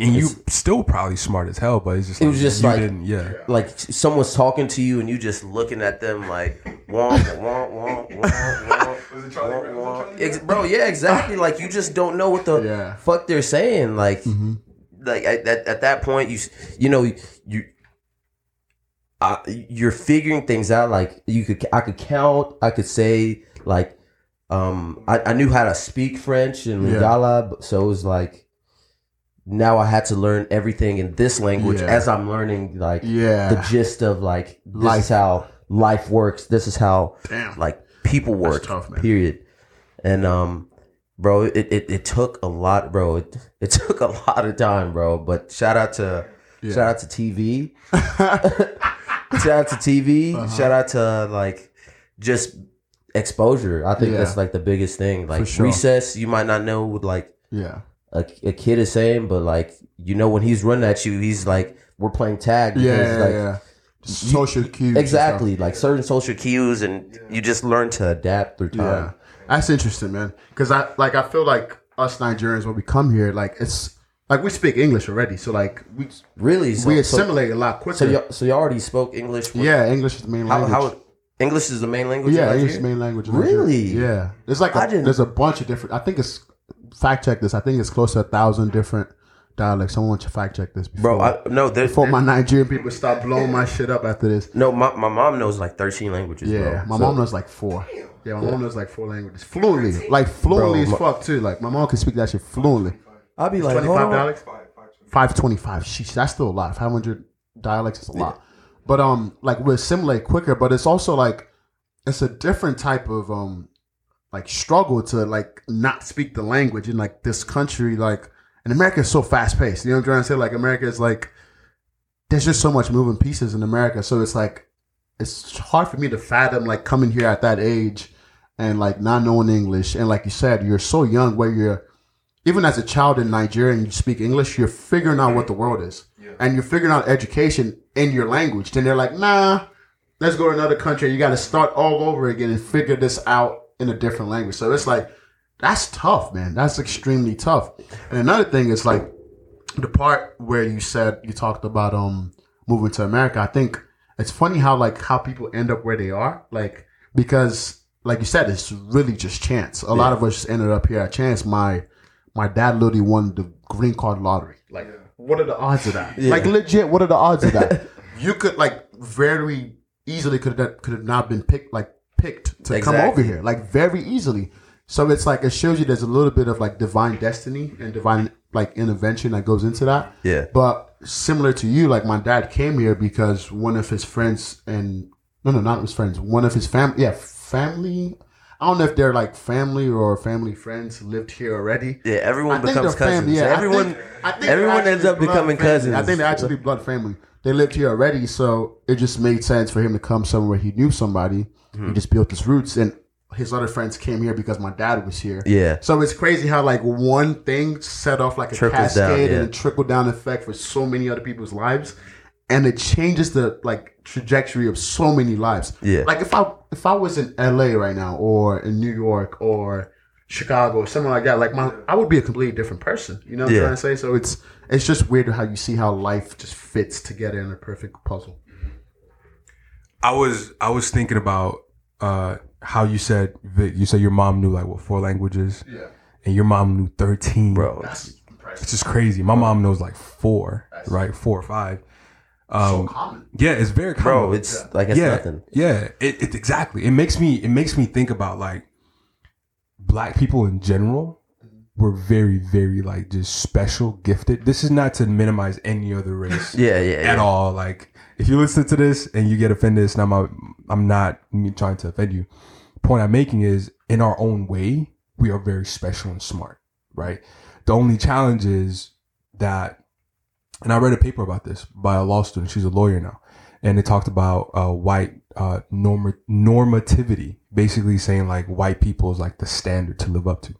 And you still probably smart as hell, but it's just It like, was just like- didn't, yeah. like someone's talking to you and you just looking at them like womp womp womp womp womp. womp, womp. Ex- bro yeah exactly like you just don't know what the Yeah. fuck they're saying like Mm-hmm. like at, at, at that point you you know you uh, you're figuring things out like you could i could count i could say like um i, I knew how to speak french and Yeah. lingala but- so it was like now i had to learn everything in this language Yeah. as i'm learning like Yeah. the gist of like this Life. is how life works. This is how Damn. like people work. tough. Period. And um, bro, it, it it took a lot, bro. It it took a lot of time, bro. But shout out to shout out to TV. shout out to TV. Uh-huh. Shout out to like just exposure. I think Yeah. that's like the biggest thing. Like sure. recess, you might not know what like Yeah. a, a kid is saying, but like you know when he's running at you, he's like we're playing tag. Yeah. Yeah. like, yeah. Social cues. Exactly, like certain social cues, and you just learn to adapt through Yeah, time. that's interesting, man. Because I like I feel like us Nigerians when we come here, like it's like we speak English already, so like we Really, so, we so, assimilate a lot quicker. so, you so you already spoke English. yeah, English is the main language. how English is the main language. yeah, English is the main language. Really? Yeah, there's like a, I didn't- there's a bunch of different. I think it's fact check this. I think it's close to a thousand different dialects. Someone to fact check this, before, bro. I, no, there, before my Nigerian people start blowing my shit up after this. no, my, my mom knows like thirteen languages. Yeah, bro. my So- mom knows like four. Yeah, my mom knows like four languages fluently, like fluently Bro, as fuck too. Like my mom can speak that shit fluently. I'll be like, Twenty hold five on. dialects. Five twenty five. Sheesh, that's still a lot. Five hundred dialects is a lot. But um, like we assimilate quicker. But it's also like it's a different type of um, like struggle to like not speak the language in like this country. Like, and America is so fast paced. You know what I'm trying to say? Like America is like there's just so much moving pieces in America. So it's like it's hard for me to fathom like coming here at that age and like not knowing English. And like you said, you're so young where you're even as a child in Nigeria and you speak English, you're figuring out what the world is. And you're figuring out education in your language. Then they're like, nah, let's go to another country. You got to start all over again and figure this out in a different language. So it's like, that's tough, man. That's extremely tough. And another thing is like the part where you said you talked about um moving to America. I think it's funny how like how people end up where they are. Like because like you said, it's really just chance. A lot of us just ended up here at chance. My my dad literally won the green card lottery. Like what are the odds of that? Like legit, what are the odds of that? you could like very easily could have could have not been picked like picked to come over here like very easily. So it's like it shows you there's a little bit of like divine destiny and divine like intervention that goes into that. Yeah. But similar to you, like my dad came here because one of his friends and no, no, not his friends. One of his family, yeah, family. I don't know if they're like family or family friends lived here already. Yeah, everyone I becomes cousins. family, yeah. I everyone, think- I think everyone ends up becoming family. cousins. I think they're actually blood family. They lived here already, so it just made sense for him to come somewhere he knew somebody. Mm-hmm. He just built his roots, and his other friends came here because my dad was here. Yeah. So it's crazy how like one thing set off like a Trickles cascade down, yeah. and a trickle down effect for so many other people's lives, and it changes the like trajectory of so many lives. Yeah. Like if I if I was in L.A. right now or in New York or Chicago or something like that, like my I would be a completely different person. You know what Yeah. I'm trying to say? So it's it's just weird how you see how life just fits together in a perfect puzzle. I was I was thinking about uh, how you said Vic, you said your mom knew like what four languages, Yeah. and your mom knew thirteen, bro. That's impressive. It's just crazy. My mom knows like four, right? Four or five. Um, so common. yeah, it's very common. Bro, it's like it's yeah, nothing. yeah. It, it exactly. It makes me it makes me think about like black people in general. We're very very like just special, gifted. This is not to minimize any other race Yeah, yeah, at yeah. all. Like if you listen to this and you get offended, it's not my. I'm not me trying to offend you. Point I'm making is in our own way, we are very special and smart, right? The only challenge is that, and I read a paper about this by a law student. She's a lawyer now, and it talked about uh, white uh, norm- normativity, basically saying like white people is like the standard to live up to.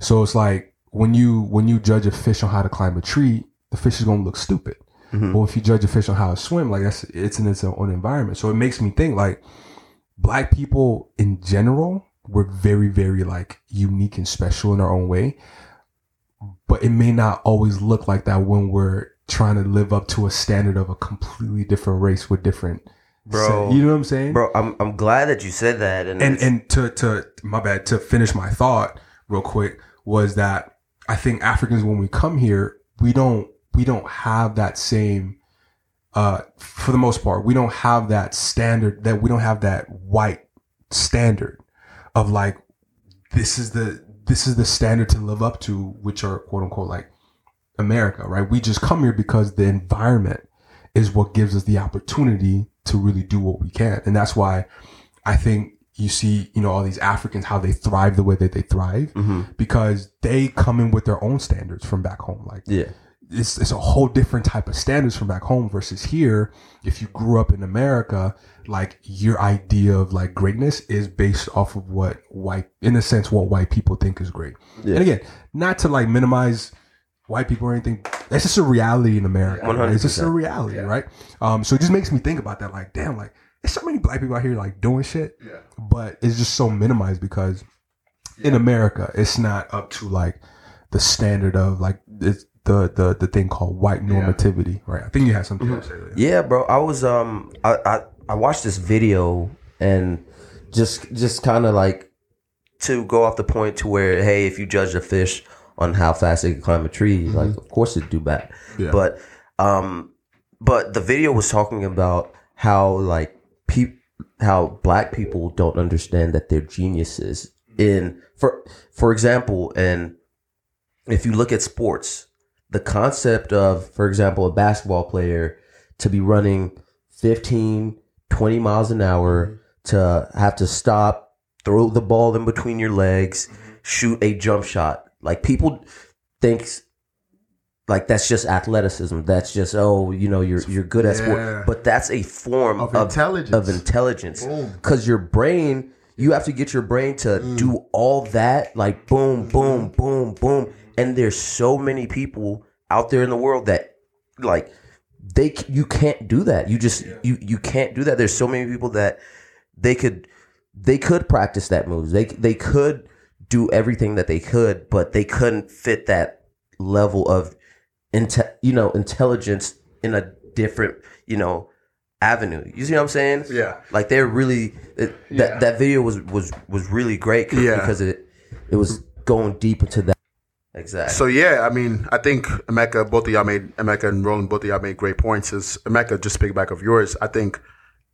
So it's like when you when you judge a fish on how to climb a tree, the fish is gonna look stupid. But if you judge a fish on how to swim, like that's it's in its own environment. So it makes me think like black people in general, we're very, very like unique and special in our own way. But it may not always look like that when we're trying to live up to a standard of a completely different race with different Bro. you know what I'm saying? Bro, I'm I'm glad that you said that. And, and and to to my bad to finish my thought real quick was that I think Africans when we come here we don't we don't have that same uh for the most part we don't have that standard that we don't have that white standard of like this is the this is the standard to live up to which are quote unquote like America right we just come here because the environment is what gives us the opportunity to really do what we can and that's why I think you see, you know, all these Africans, how they thrive the way that they thrive Mm-hmm. because they come in with their own standards from back home. Like, yeah, it's it's a whole different type of standards from back home versus here. If you grew up in America, like your idea of like greatness is based off of what white, in a sense, what white people think is great. And again, not to like minimize white people or anything. That's just a reality in America. right? It's just a 100%. reality, right? Um, so it just makes me think about that. Like, damn, like there's so many black people out here like doing shit, yeah. but it's just so minimized because in America, it's not up to like the standard of like it's the the the thing called white normativity, right? I think you had something to say. There. Yeah, bro. I was um I I, I watched this video and just just kind of like to go off the point to where hey, if you judge a fish on how fast it can climb a tree, mm-hmm. like of course it do back. Yeah. But um but the video was talking about how like peop how black people don't understand that they're geniuses in for for example and if you look at sports the concept of for example a basketball player to be running 15 20 miles an hour mm-hmm. to have to stop throw the ball in between your legs mm-hmm. shoot a jump shot like people think like that's just athleticism. That's just oh you know you're you're good at Yeah. sport but that's a form Of of, intelligence. of intelligence because your brain you have to get your brain to mm. do all that like boom mm-hmm. boom boom boom. And there's so many people out there in the world that like they you can't do that. You just you you can't do that. There's so many people that they could they could practice that moves. They they could do everything that they could but they couldn't fit that level of inte- you know intelligence in a different you know avenue you see what i'm saying Yeah. like they're really it, Yeah. that that video was was was really great Yeah. because it it was going deep into that exactly So yeah, I mean, I think Emeka, both of y'all made Emeka and Roland, both of y'all made great points. Is Emeka just piggyback of yours? I think,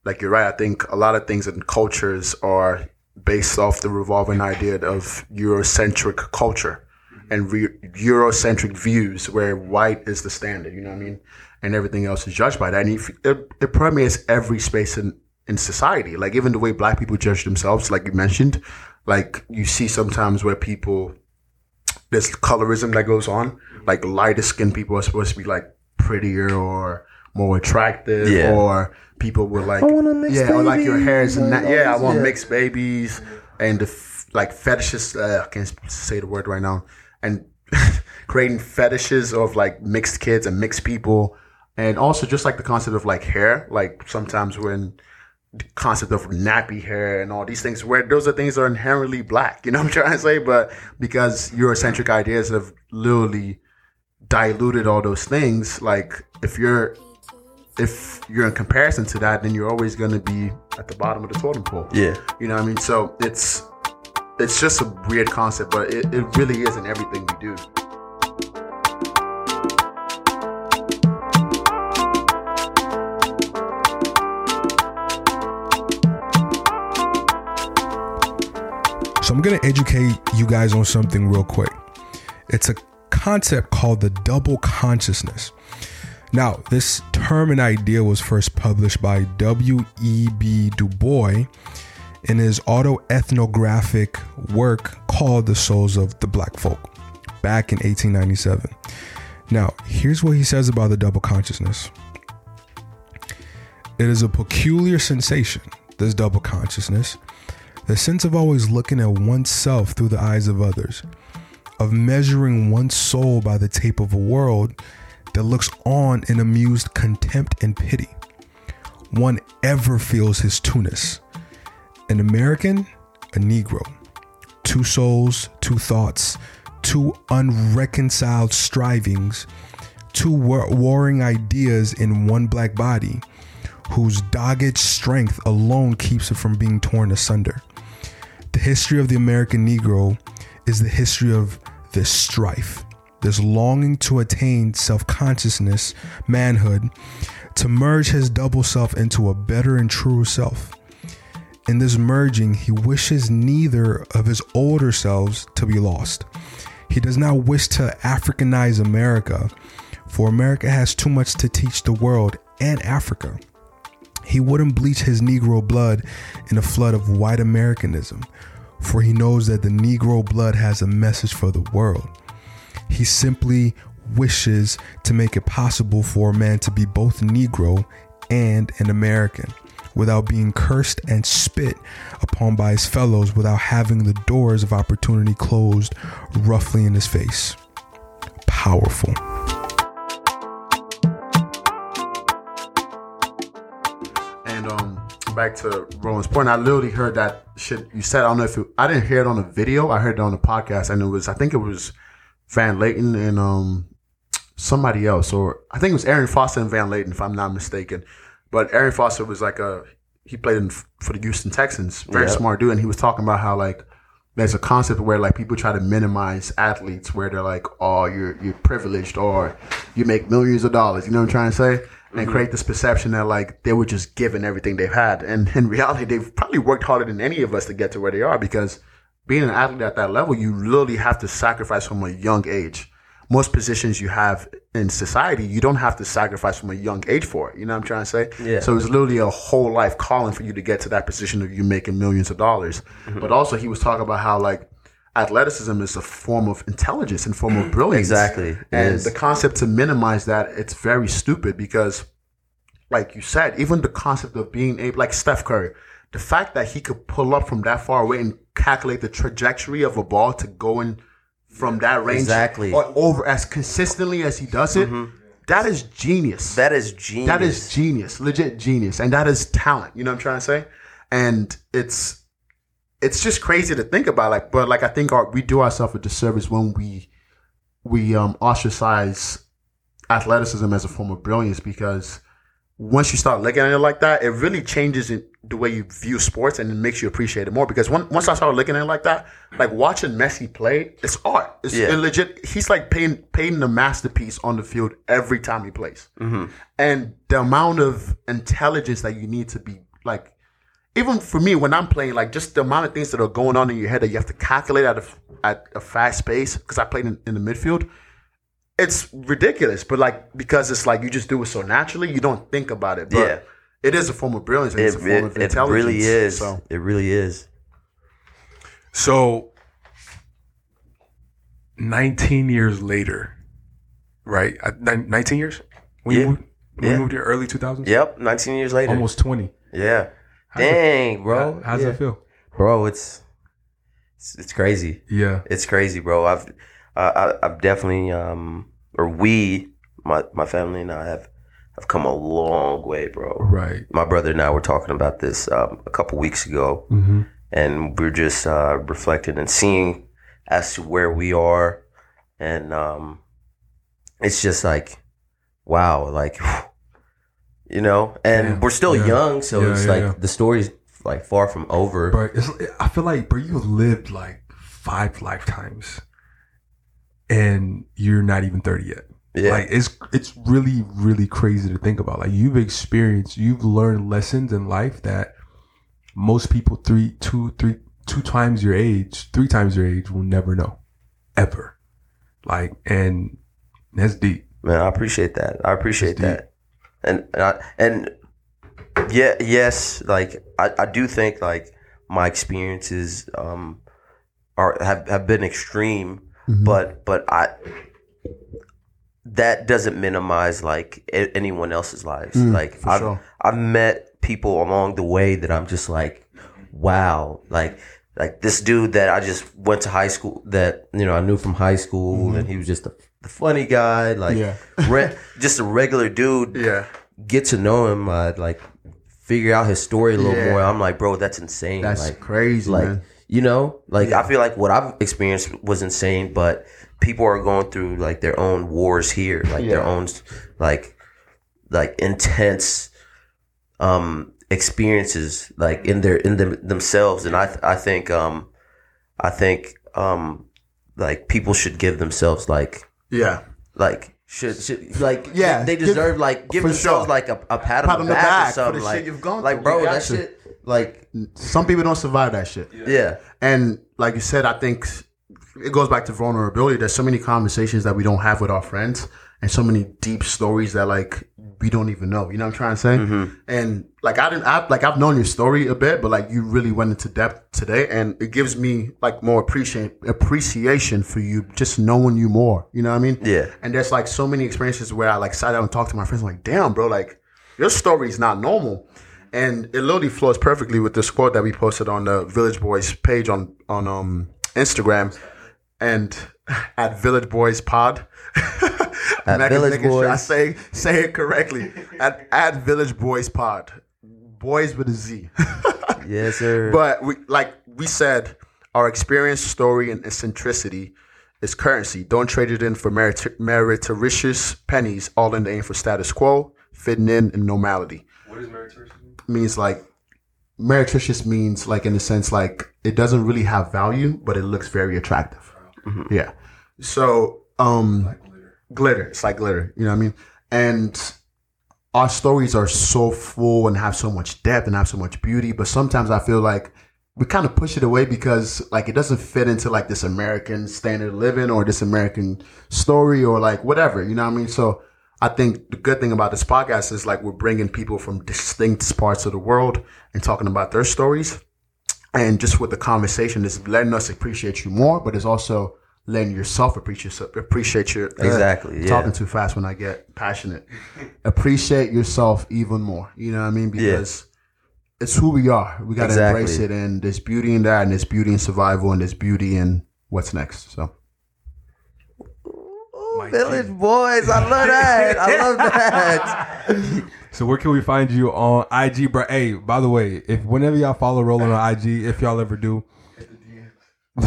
like you're right. I think a lot of things in cultures are based off the revolving idea of Eurocentric culture and re- Eurocentric views, where white is the standard. You know what I mean? And everything else is judged by that. And if, it, it permeates every space in in society. Like even the way black people judge themselves, like you mentioned, like you see sometimes where people there's colorism that goes on. Like lighter skinned people are supposed to be like prettier or more attractive, Yeah. or people were like, want a mixed yeah, or like your hair is not, yeah, I want yeah. mixed babies, and the f- like fetishes. Uh, I can't say the word right now, and creating fetishes of like mixed kids and mixed people, and also just like the concept of like hair. Like sometimes when the concept of nappy hair and all these things where those are things that are inherently black you know what i'm trying to say but because eurocentric ideas have literally diluted all those things like if you're if you're in comparison to that then you're always going to be at the bottom of the totem pole yeah you know what i mean so it's it's just a weird concept but it, it really is in everything we do So I'm going to educate you guys on something real quick. It's a concept called the double consciousness. Now, this term and idea was first published by W.E.B. Du Bois in his autoethnographic work called The Souls of the Black Folk back in 1897. Now, here's what he says about the double consciousness. It is a peculiar sensation, this double consciousness, the sense of always looking at oneself through the eyes of others, of measuring one's soul by the tape of a world that looks on in amused contempt and pity. One ever feels his two-ness. An American, a Negro. Two souls, two thoughts, two unreconciled strivings, two war- warring ideas in one black body, whose dogged strength alone keeps it from being torn asunder. The history of the American Negro is the history of this strife, this longing to attain self consciousness, manhood, to merge his double self into a better and truer self. In this merging, he wishes neither of his older selves to be lost. He does not wish to Africanize America, for America has too much to teach the world and Africa. He wouldn't bleach his Negro blood in a flood of white Americanism, for he knows that the Negro blood has a message for the world. He simply wishes to make it possible for a man to be both Negro and an American without being cursed and spit upon by his fellows without having the doors of opportunity closed roughly in his face. Powerful. And um, back to Roland's point, I literally heard that shit you said. I don't know if it, I didn't hear it on the video. I heard it on the podcast, and it was I think it was Van Lathan and um somebody else, or I think it was Arian Foster and Van Lathan, if I'm not mistaken. But Arian Foster was like a he played in, for the Houston Texans, very Yeah. smart dude, and he was talking about how like there's a concept where like people try to minimize athletes where they're like, oh, you're you're privileged or you make millions of dollars. You know what I'm trying to say? And create this perception that like they were just given everything they've had, and in reality, they've probably worked harder than any of us to get to where they are. Because being an athlete at that level, you literally have to sacrifice from a young age. Most positions you have in society, you don't have to sacrifice from a young age for it. You know what I'm trying to say? Yeah. So it's literally a whole life calling for you to get to that position of you making millions of dollars. Mm-hmm. But also, he was talking about how like athleticism is a form of intelligence and form of brilliance. Exactly. And the concept to minimize that, it's very stupid because, like you said, even the concept of being able, like Steph Curry, the fact that he could pull up from that far away and calculate the trajectory of a ball to go in from that range Exactly. or over as consistently as he does it, that is genius. That is genius. That is genius, legit genius, and that is talent. You know what I'm trying to say? And it's it's just crazy to think about. Like, but like I think our, we do ourselves a disservice when we we um ostracize athleticism as a form of brilliance because once you start looking at it like that, it really changes the way you view sports and it makes you appreciate it more. Because when, once I started looking at it like that, like watching Messi play, it's art. It's Yeah. legit. He's like painting painting a masterpiece on the field every time he plays. Mm-hmm. And the amount of intelligence that you need to be like, even for me when I'm playing, like just the amount of things that are going on in your head that you have to calculate at a at a fast pace. Because I played in, in the midfield it's ridiculous, but like because it's like you just do it so naturally, you don't think about it. But Yeah. it is a form of brilliance. And It, it's a form it, of intelligence. it really is. So It really is. So, 19 years later, right? Uh, 19 years? When Yeah. you moved, when Yeah. you moved here early 2000s? Yep. 19 years later. Almost 20. Yeah. How's it- Dang, bro. How, how's yeah. that feel? bro? It's, it's it's crazy. Yeah. It's crazy, bro. I've uh, I, I've definitely um or we my my family and I have have come a long way, bro. Right. My brother and I were talking about this um, a couple weeks ago, Mm-hmm. and we're just uh, reflecting and seeing as to where we are, and um, it's just like, wow, like, you know, and Yeah, we're still yeah, young, so yeah, it's like the story's like far from over. But it's, I feel like, bro, you've lived like five lifetimes and you're not even 30 yet. Yeah. Like it's it's really really crazy to think about. Like you've experienced, you've learned lessons in life that most people three, two, three, two times your age, three times your age will never know, ever. Like, and that's deep. Man, I appreciate that. I appreciate that. And and, I, and yeah, yes, like I, I do think like my experiences um are have, have been extreme, Mm-hmm. but but I that doesn't minimize like a- anyone else's lives. like Mm, for I've sure. I've met people along the way that I'm just like, wow, like like this dude that I just went to high school that you know I knew from high school, and he was just the, the funny guy, like Mm-hmm. Yeah. re- just a regular dude. yeah, Get to know him, uh, like figure out his story a little Yeah. more. I'm like, bro, that's insane. that's like, crazy, like man. You know? Like Yeah. i feel like what i've experienced was insane but people are going through like their own wars here like their own like like intense um experiences like in their in them, themselves. And i th- i think um i think um like people should give themselves like Yeah, like should, should like Yeah, they deserve like give themselves sure. like a, a pat, on the back, or for something the like shit you've gone like bro that shit like some people don't survive that shit. yeah And like you said, I think it goes back to vulnerability. There's so many conversations that we don't have with our friends, and so many deep stories that like we don't even know. You know what I'm trying to say? Mm-hmm. And like I didn't, I, like I've known your story a bit, but like you really went into depth today, and it gives me like more appreciation appreciation for you just knowing you more. You know what I mean? Yeah. And there's like so many experiences where I like sat down and talked to my friends. I'm like, damn, bro, like your story is not normal. And it literally flows perfectly with this quote that we posted on the Village Boys page on on um Instagram and at Village Boys Pod. At Mac Village making sure I Boys. say say it correctly. At at Village Boys Pod. Boys with a Z. Yes, sir. But we like we said, our experience, story, and eccentricity is currency. Don't trade it in for merit- meretricious pennies, all in the aim for status quo, fitting in and normality. What does meretricious mean? Means like meretricious means like in the sense like it doesn't really have value, but it looks very attractive. Yeah. So um glitter. It's like glitter. You know what I mean? And our stories are so full and have so much depth and have so much beauty, but sometimes I feel like we kind of push it away because like it doesn't fit into like this American standard of living or this American story or like whatever, you know what I mean? So I think the good thing about this podcast is like we're bringing people from distinct parts of the world and talking about their stories. And just with the conversation, it's letting us appreciate you more, but it's also letting yourself appreciate yourself, appreciate your uh, Exactly, yeah. talking too fast when I get passionate. appreciate yourself even more. You know what I mean? Because it's who we are. We got to Exactly. embrace it, and there's beauty in that, and there's beauty in survival, and there's beauty in what's next. So Village Boys. I love that. I love that. So where can we find you on IG, bro? Hey, by the way, if whenever y'all follow Roland on IG, if y'all ever do.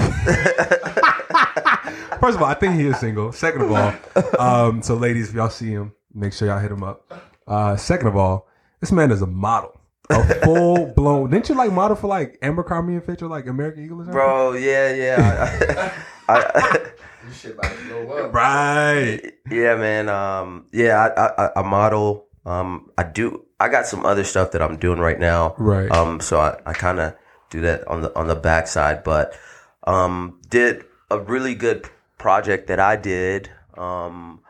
First of all, I think he is single. Second of all, um, so ladies, if y'all see him, make sure y'all hit him up. Uh, second of all, this man is a model, a full blown. Didn't you like model for like Abercrombie and Fitch or like American Eagle or something? Bro, yeah, yeah. I, I, Right. yeah, man. Um, yeah, I, I, I model. Um, I do. I got some other stuff that I'm doing right now. Right. Um, so I, I kind of do that on the on the backside, but um, did a really good project that I did. Um,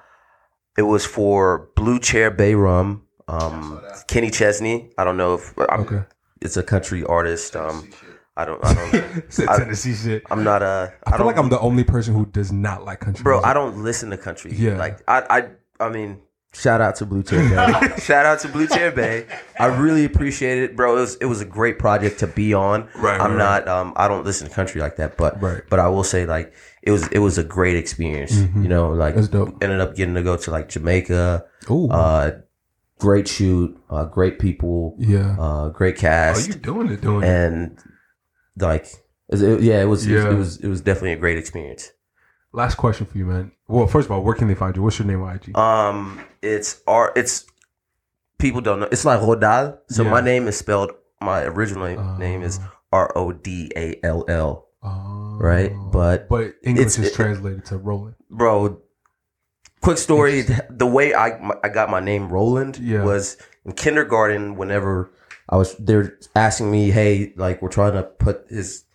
it was for Blue Chair Bay Rum. Um, Kenny Chesney. I don't know if I'm, Okay. it's a country artist. Um, I don't. I don't. I- Tennessee shit. I'm not a. I feel don't, like I'm the only person who does not like country. bro. music. I don't listen to country. Yeah. Like I, I, I mean, shout out to Blue Chair Bay. shout out to Blue Chair Bay. I really appreciate it, bro. It was it was a great project to be on. Right, I'm right, not. Um, I don't listen to country like that, but Right. but I will say like it was it was a great experience. You know, like That's dope. ended up getting to go to like Jamaica. Ooh. Uh, great shoot. Uh, great people. yeah. Uh, great cast. oh, you doing it? Doing it? and like it- it- yeah, it was, Yeah. it was it was definitely a great experience. Last question for you, man. Well, first of all, where can they find you? What's your name on IG? Um, it's R. It's people don't know. It's like Rodal. So Yeah. my name is spelled. My original name is R O D A L L. Oh. right, but but English is it- translated to Roland. Bro, quick story. The way I I got my name Roland Yeah. was in kindergarten. Whenever I was, they're asking me, "Hey, like we're trying to put his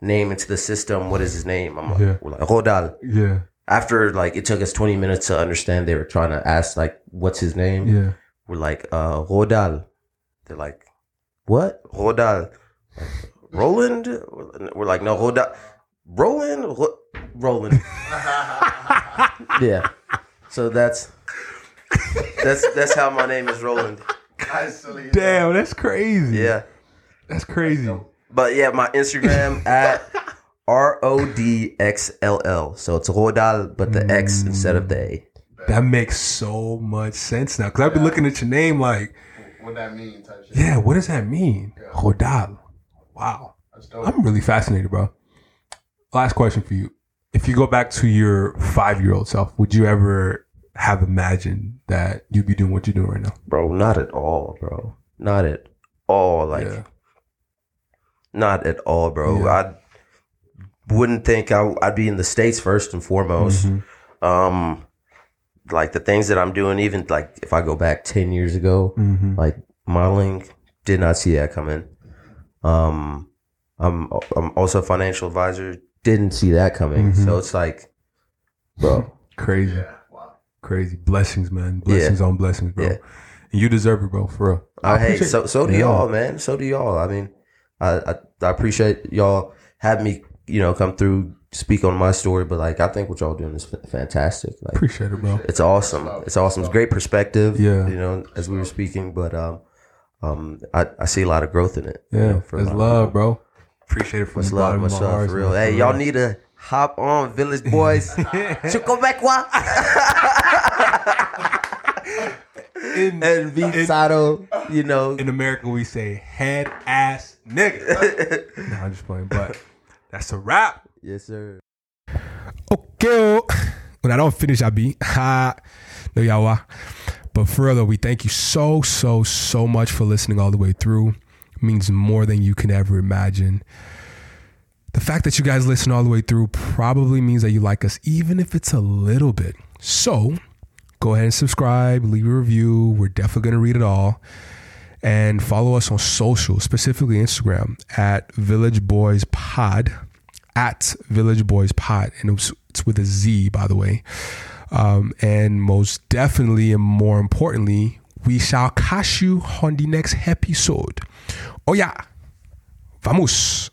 name into the system. What is his name?" I'm like, Yeah. we're like Rodal. Yeah. After like it took us 20 minutes to understand, they were trying to ask like, "What's his name?" Yeah. we're like, uh, Rodal. They're like, what? Rodal. Like, Roland? We're like, no, Rodal. Roland? Ro- Roland. yeah. So that's that's that's how my name is Roland. Damn, that's crazy. Yeah. That's crazy. But yeah, my Instagram at R O D X L L. So it's Rodal, but the X instead of the A. Mm. That makes so much sense now. Because I've been looking at your name like, what that mean? Type shit. yeah, what does that mean? Rodal. Wow. I'm really fascinated, bro. Last question for you. If you go back to your five year old self, would you ever have imagined that you'd be doing what you're doing right now? Bro, not at all, bro. Not at all. Like Yeah. Not at all, bro. Yeah. I wouldn't think I, I'd be in the states first and foremost. Mm-hmm. Um, like the things that I'm doing, even like if I go back ten years ago, Mm-hmm. like modeling, did not see that coming. Um, I'm I'm also a financial advisor, didn't see that coming. Mm-hmm. So it's like, bro, Crazy. Crazy. Blessings, man. Blessings on blessings, bro. Yeah. You deserve it, bro. For real. Uh, hey, appreciate- so so do Yeah. y'all, man. So do y'all. I mean, I, I I appreciate y'all having me, you know, come through, speak on my story. But like, I think what y'all doing is fantastic. Like, Appreciate it, bro. it's awesome. It's awesome. It's great perspective. Yeah. you know, as we were speaking, but um, um, I, I see a lot of growth in it. you Yeah, know, for it's love, bro. Appreciate it from Much the love, bottom much of my love heart, for real. Hey, y'all need to hop on, Village Boys. Choco in, and Visado, you know. in America, we say head ass nigga. no, I'm just playing, but that's a wrap. Yes, sir. Okay. Oh. When I don't finish, I be ha. No yawa. But for real though, we thank you so, so, so much for listening all the way through. It means more than you can ever imagine. The fact that you guys listen all the way through probably means that you like us, even if it's a little bit. So go ahead and subscribe, leave a review. We're definitely going to read it all. And follow us on social, specifically Instagram at Village Boys Pod, at Village Boys Pod. And it's, with a Z, by the way. Um, and most definitely, and more importantly, we shall catch you on the next episode. Oh, yeah. Vamos.